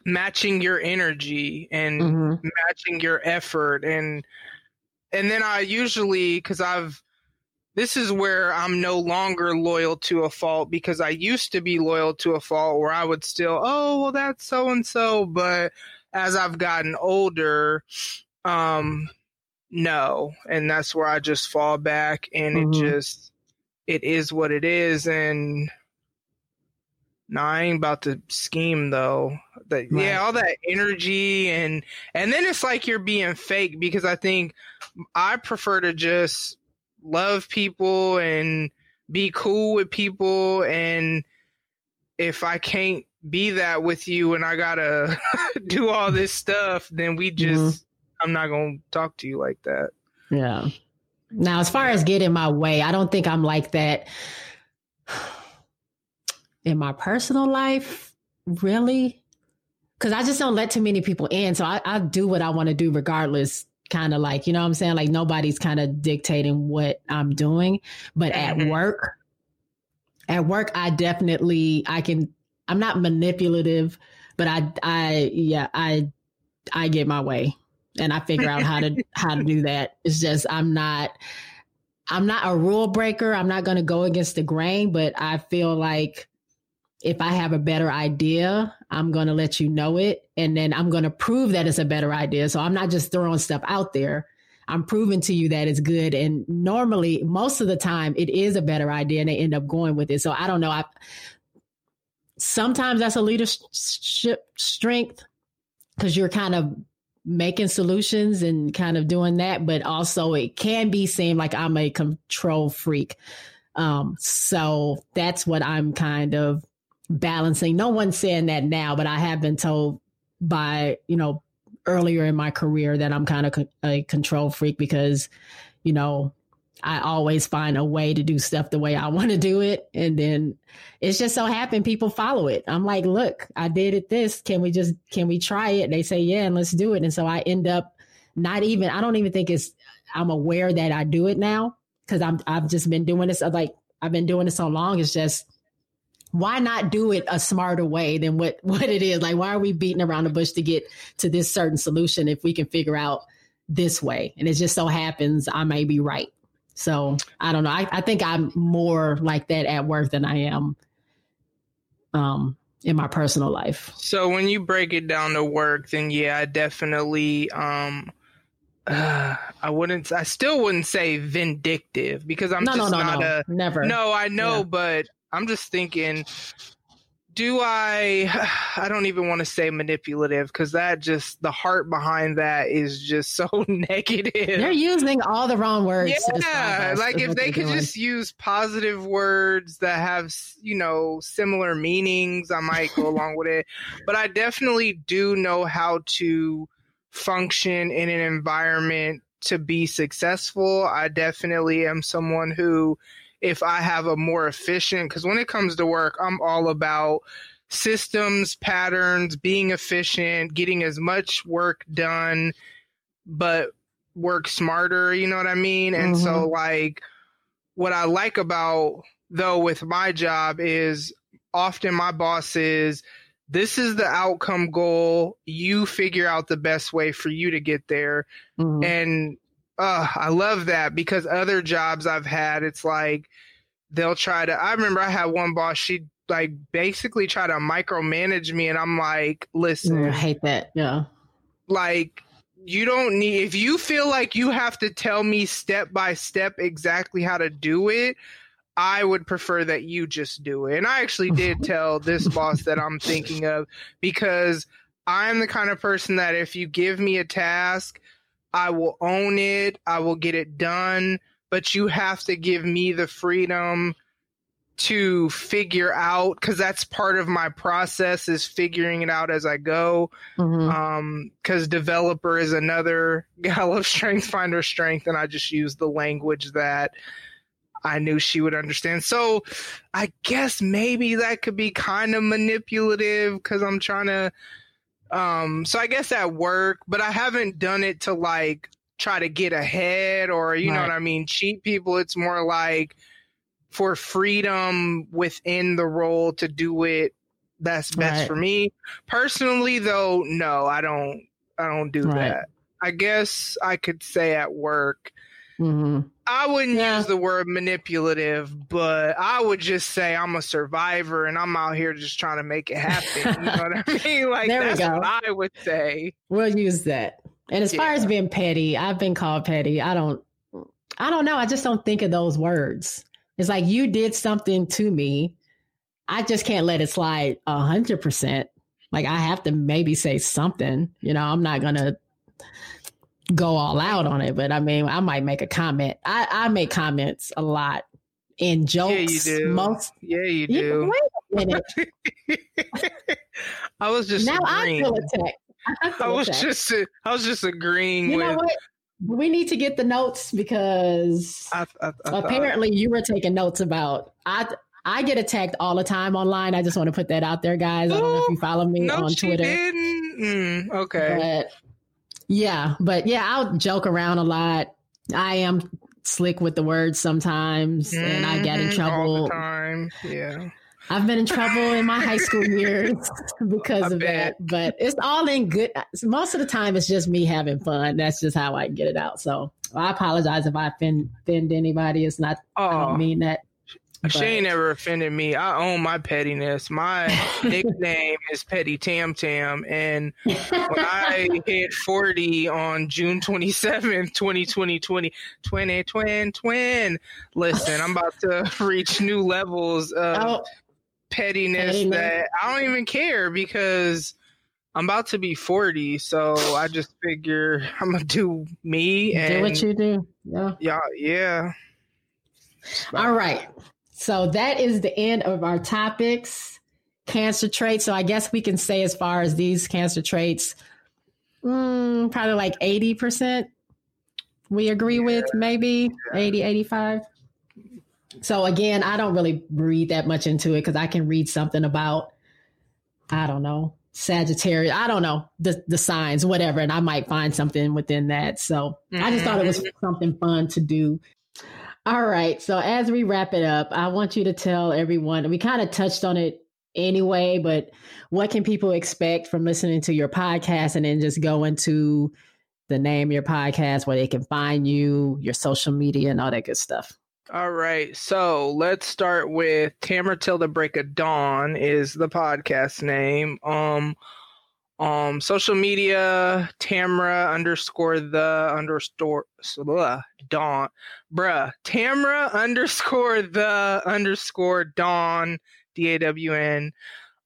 matching your energy and mm-hmm. matching your effort and and then I usually cuz I've this is where I'm no longer loyal to a fault because I used to be loyal to a fault where I would still, oh, well, that's so and so. But as I've gotten older, um, no. And that's where I just fall back and mm-hmm. it just, it is what it is. And no, I ain't about to scheme though. right. Yeah, all that energy and and then it's like you're being fake because I think I prefer to just love people and be cool with people and if I can't be that with you and I gotta do all this stuff, then we just mm-hmm. I'm not gonna talk to you like that. Yeah. Now as far as getting my way, I don't think I'm like that in my personal life, really. Cause I just don't let too many people in. So I, I do what I want to do regardless kind of like, you know what I'm saying? Like nobody's kind of dictating what I'm doing. But mm-hmm. at work, at work, I definitely I can I'm not manipulative, but I I yeah, I I get my way and I figure out how to how to do that. It's just I'm not I'm not a rule breaker. I'm not going to go against the grain, but I feel like if I have a better idea, I'm going to let you know it. And then I'm going to prove that it's a better idea. So I'm not just throwing stuff out there. I'm proving to you that it's good. And normally, most of the time, it is a better idea and they end up going with it. So I don't know. I, sometimes that's a leadership strength because you're kind of making solutions and kind of doing that. But also, it can be seen like I'm a control freak. Um, so that's what I'm kind of balancing. No one's saying that now, but I have been told by, you know, earlier in my career that I'm kind of a control freak because, you know, I always find a way to do stuff the way I want to do it. And then it's just so happened people follow it. I'm like, look, I did it this. Can we just, can we try it? They say, yeah, and let's do it. And so I end up not even, I don't even think it's, I'm aware that I do it now because I'm, I've just been doing this. Like, I've been doing it so long. It's just, why not do it a smarter way than what what it is like why are we beating around the bush to get to this certain solution if we can figure out this way and it just so happens i may be right so i don't know i, I think i'm more like that at work than i am um in my personal life so when you break it down to work then yeah i definitely um uh, I wouldn't. I still wouldn't say vindictive because I'm no, just no, no, not no. a never. No, I know, yeah. but I'm just thinking, do I? I don't even want to say manipulative because that just the heart behind that is just so negative. They're using all the wrong words. Yeah, like if they could doing. just use positive words that have you know similar meanings, I might go along with it. But I definitely do know how to function in an environment to be successful. I definitely am someone who if I have a more efficient, because when it comes to work, I'm all about systems, patterns, being efficient, getting as much work done, but work smarter, you know what I mean? And mm-hmm. so, like, what I like about, though, with my job is often my boss is, this is the outcome goal. You figure out the best way for you to get there. Mm-hmm. And uh, I love that because other jobs I've had, it's like they'll try to. I remember I had one boss. She like basically try to micromanage me, and I'm like, listen, mm, I hate that. Yeah, like you don't need if you feel like you have to tell me step by step exactly how to do it I would prefer that you just do it. And I actually did tell this boss that I'm thinking of because I'm the kind of person that if you give me a task, I will own it, I will get it done, but you have to give me the freedom to figure out because that's part of my process is figuring it out as I go. Mm-hmm. Um, because developer is another gal of strength finder strength, and I just use the language that I knew she would understand. So I guess maybe that could be kind of manipulative because I'm trying to um, so I guess at work, but I haven't done it to like try to get ahead or you right. know what I mean, cheat people. It's more like for freedom within the role to do it that's best right. for me. Personally though, no, I don't I don't do right. that. I guess I could say at work. Mm-hmm. I wouldn't yeah. use the word manipulative, but I would just say I'm a survivor and I'm out here just trying to make it happen. You know what I mean? Like there that's what I would say. We'll use that. And as yeah. far as being petty, I've been called petty. I don't I don't know. I just don't think of those words. It's like you did something to me. I just can't let it slide a hundred percent. Like I have to maybe say something. You know, I'm not gonna go all out on it, but I mean, I might make a comment. I, I make comments a lot in jokes. Yeah, you do. Most, yeah, you do. wait a minute. I was just now agreeing. I feel attacked. I, I was attacked. just I was just agreeing you with. Know what? We need to get the notes because I, apparently thought. you were taking notes about I I get attacked all the time online. I just want to put that out there, guys. I don't know if you follow me no, on Twitter. Mm, okay. But yeah, but yeah, I'll joke around a lot. I am slick with the words sometimes, mm-hmm, and I get in mm-hmm, trouble. Time, yeah. I've been in trouble in my high school years because I of bet. that, but it's all in good. Most of the time, it's just me having fun. That's just how I get it out. So I apologize if I offend, offend anybody. It's not. Oh. I don't mean that but. She ain't never offended me. I own my pettiness. My nickname is Petty Tam Tam. And when I hit 40 on June 27th, 2020, 20, 20, twin, twin, listen, I'm about to reach new levels of oh. pettiness, pettiness that I don't even care because I'm about to be 40. So I just figure I'm going to do me and do what you do. Yeah. Yeah. Yeah. All right. So that is the end of our topics. Cancer traits. So I guess we can say, as far as these cancer traits, mm, probably like 80% we agree yeah. with, maybe yeah. 80, 85. So again, I don't really read that much into it because I can read something about, I don't know, Sagittarius. I don't know the the signs, whatever, and I might find something within that. So mm-hmm. I just thought it was mm-hmm. something fun to do all right. So as we wrap it up, I want you to tell everyone, we kind of touched on it anyway, but what can people expect from listening to your podcast and then just go into the name of your podcast, where they can find you, your social media, and all that good stuff? All right. So let's start with Tamara Till the Break of Dawn is the podcast name. Um um, social media, Tamra underscore the underscore uh, Dawn, bruh, Tamra underscore the underscore Dawn, D A W N.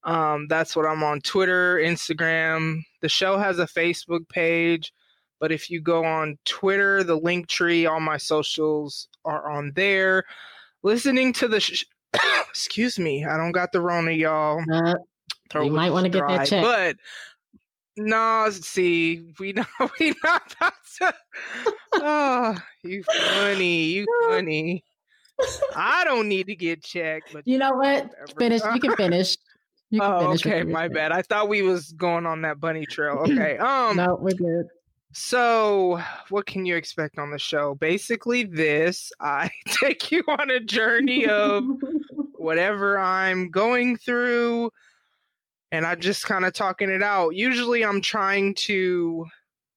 Um, that's what I'm on Twitter, Instagram. The show has a Facebook page, but if you go on Twitter, the link tree, all my socials are on there. Listening to the, sh- excuse me, I don't got the Rona, y'all. Uh, you might want to get that checked. But no, see, we not we not about to. Oh, you funny, you funny. I don't need to get checked, but you know what? Finish. You can finish. You can oh, finish okay. My bad. I thought we was going on that bunny trail. Okay. Um. no, we're good. So, what can you expect on the show? Basically, this I take you on a journey of whatever I'm going through and I'm just kind of talking it out. Usually I'm trying to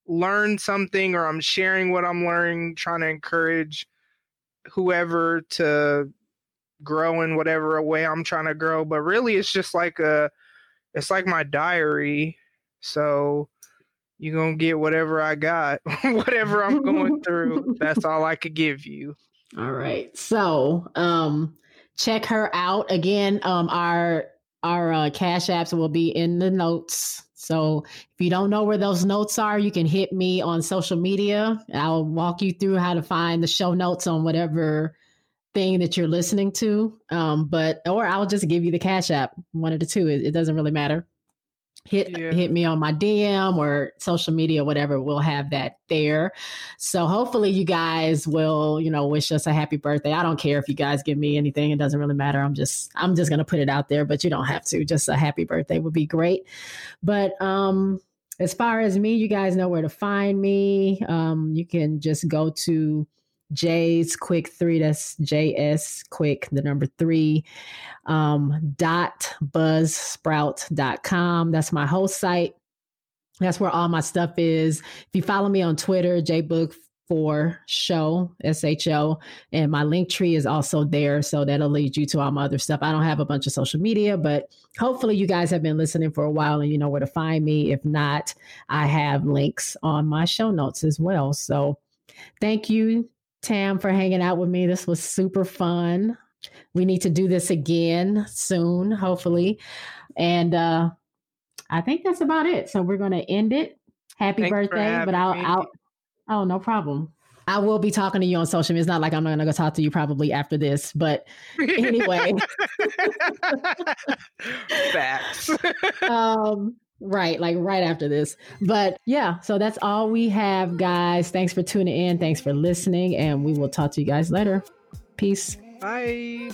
learn something or I'm sharing what I'm learning, trying to encourage whoever to grow in whatever way I'm trying to grow. But really it's just like a it's like my diary. So you're gonna get whatever I got, whatever I'm going through. That's all I could give you. All right. So um check her out. Again, um our our uh, cash apps will be in the notes. So if you don't know where those notes are, you can hit me on social media. I'll walk you through how to find the show notes on whatever thing that you're listening to. Um, but or I'll just give you the cash app, one of the two. It, it doesn't really matter hit yeah. hit me on my DM or social media, whatever. We'll have that there. So hopefully you guys will, you know, wish us a happy birthday. I don't care if you guys give me anything; it doesn't really matter. I'm just I'm just gonna put it out there, but you don't have to. Just a happy birthday would be great. But um, as far as me, you guys know where to find me. Um, you can just go to J's Quick Three. That's JS Quick, the number three. Um, dot buzzsprout.com. That's my host site. That's where all my stuff is. If you follow me on Twitter, JBook for show sho and my link tree is also there so that'll lead you to all my other stuff i don't have a bunch of social media but hopefully you guys have been listening for a while and you know where to find me if not i have links on my show notes as well so thank you tam for hanging out with me this was super fun we need to do this again soon hopefully and uh i think that's about it so we're going to end it happy Thanks birthday but i'll, I'll Oh, no problem. I will be talking to you on social media. It's not like I'm not going to go talk to you probably after this, but anyway. Facts. um, right, like right after this. But yeah, so that's all we have, guys. Thanks for tuning in. Thanks for listening, and we will talk to you guys later. Peace. Bye.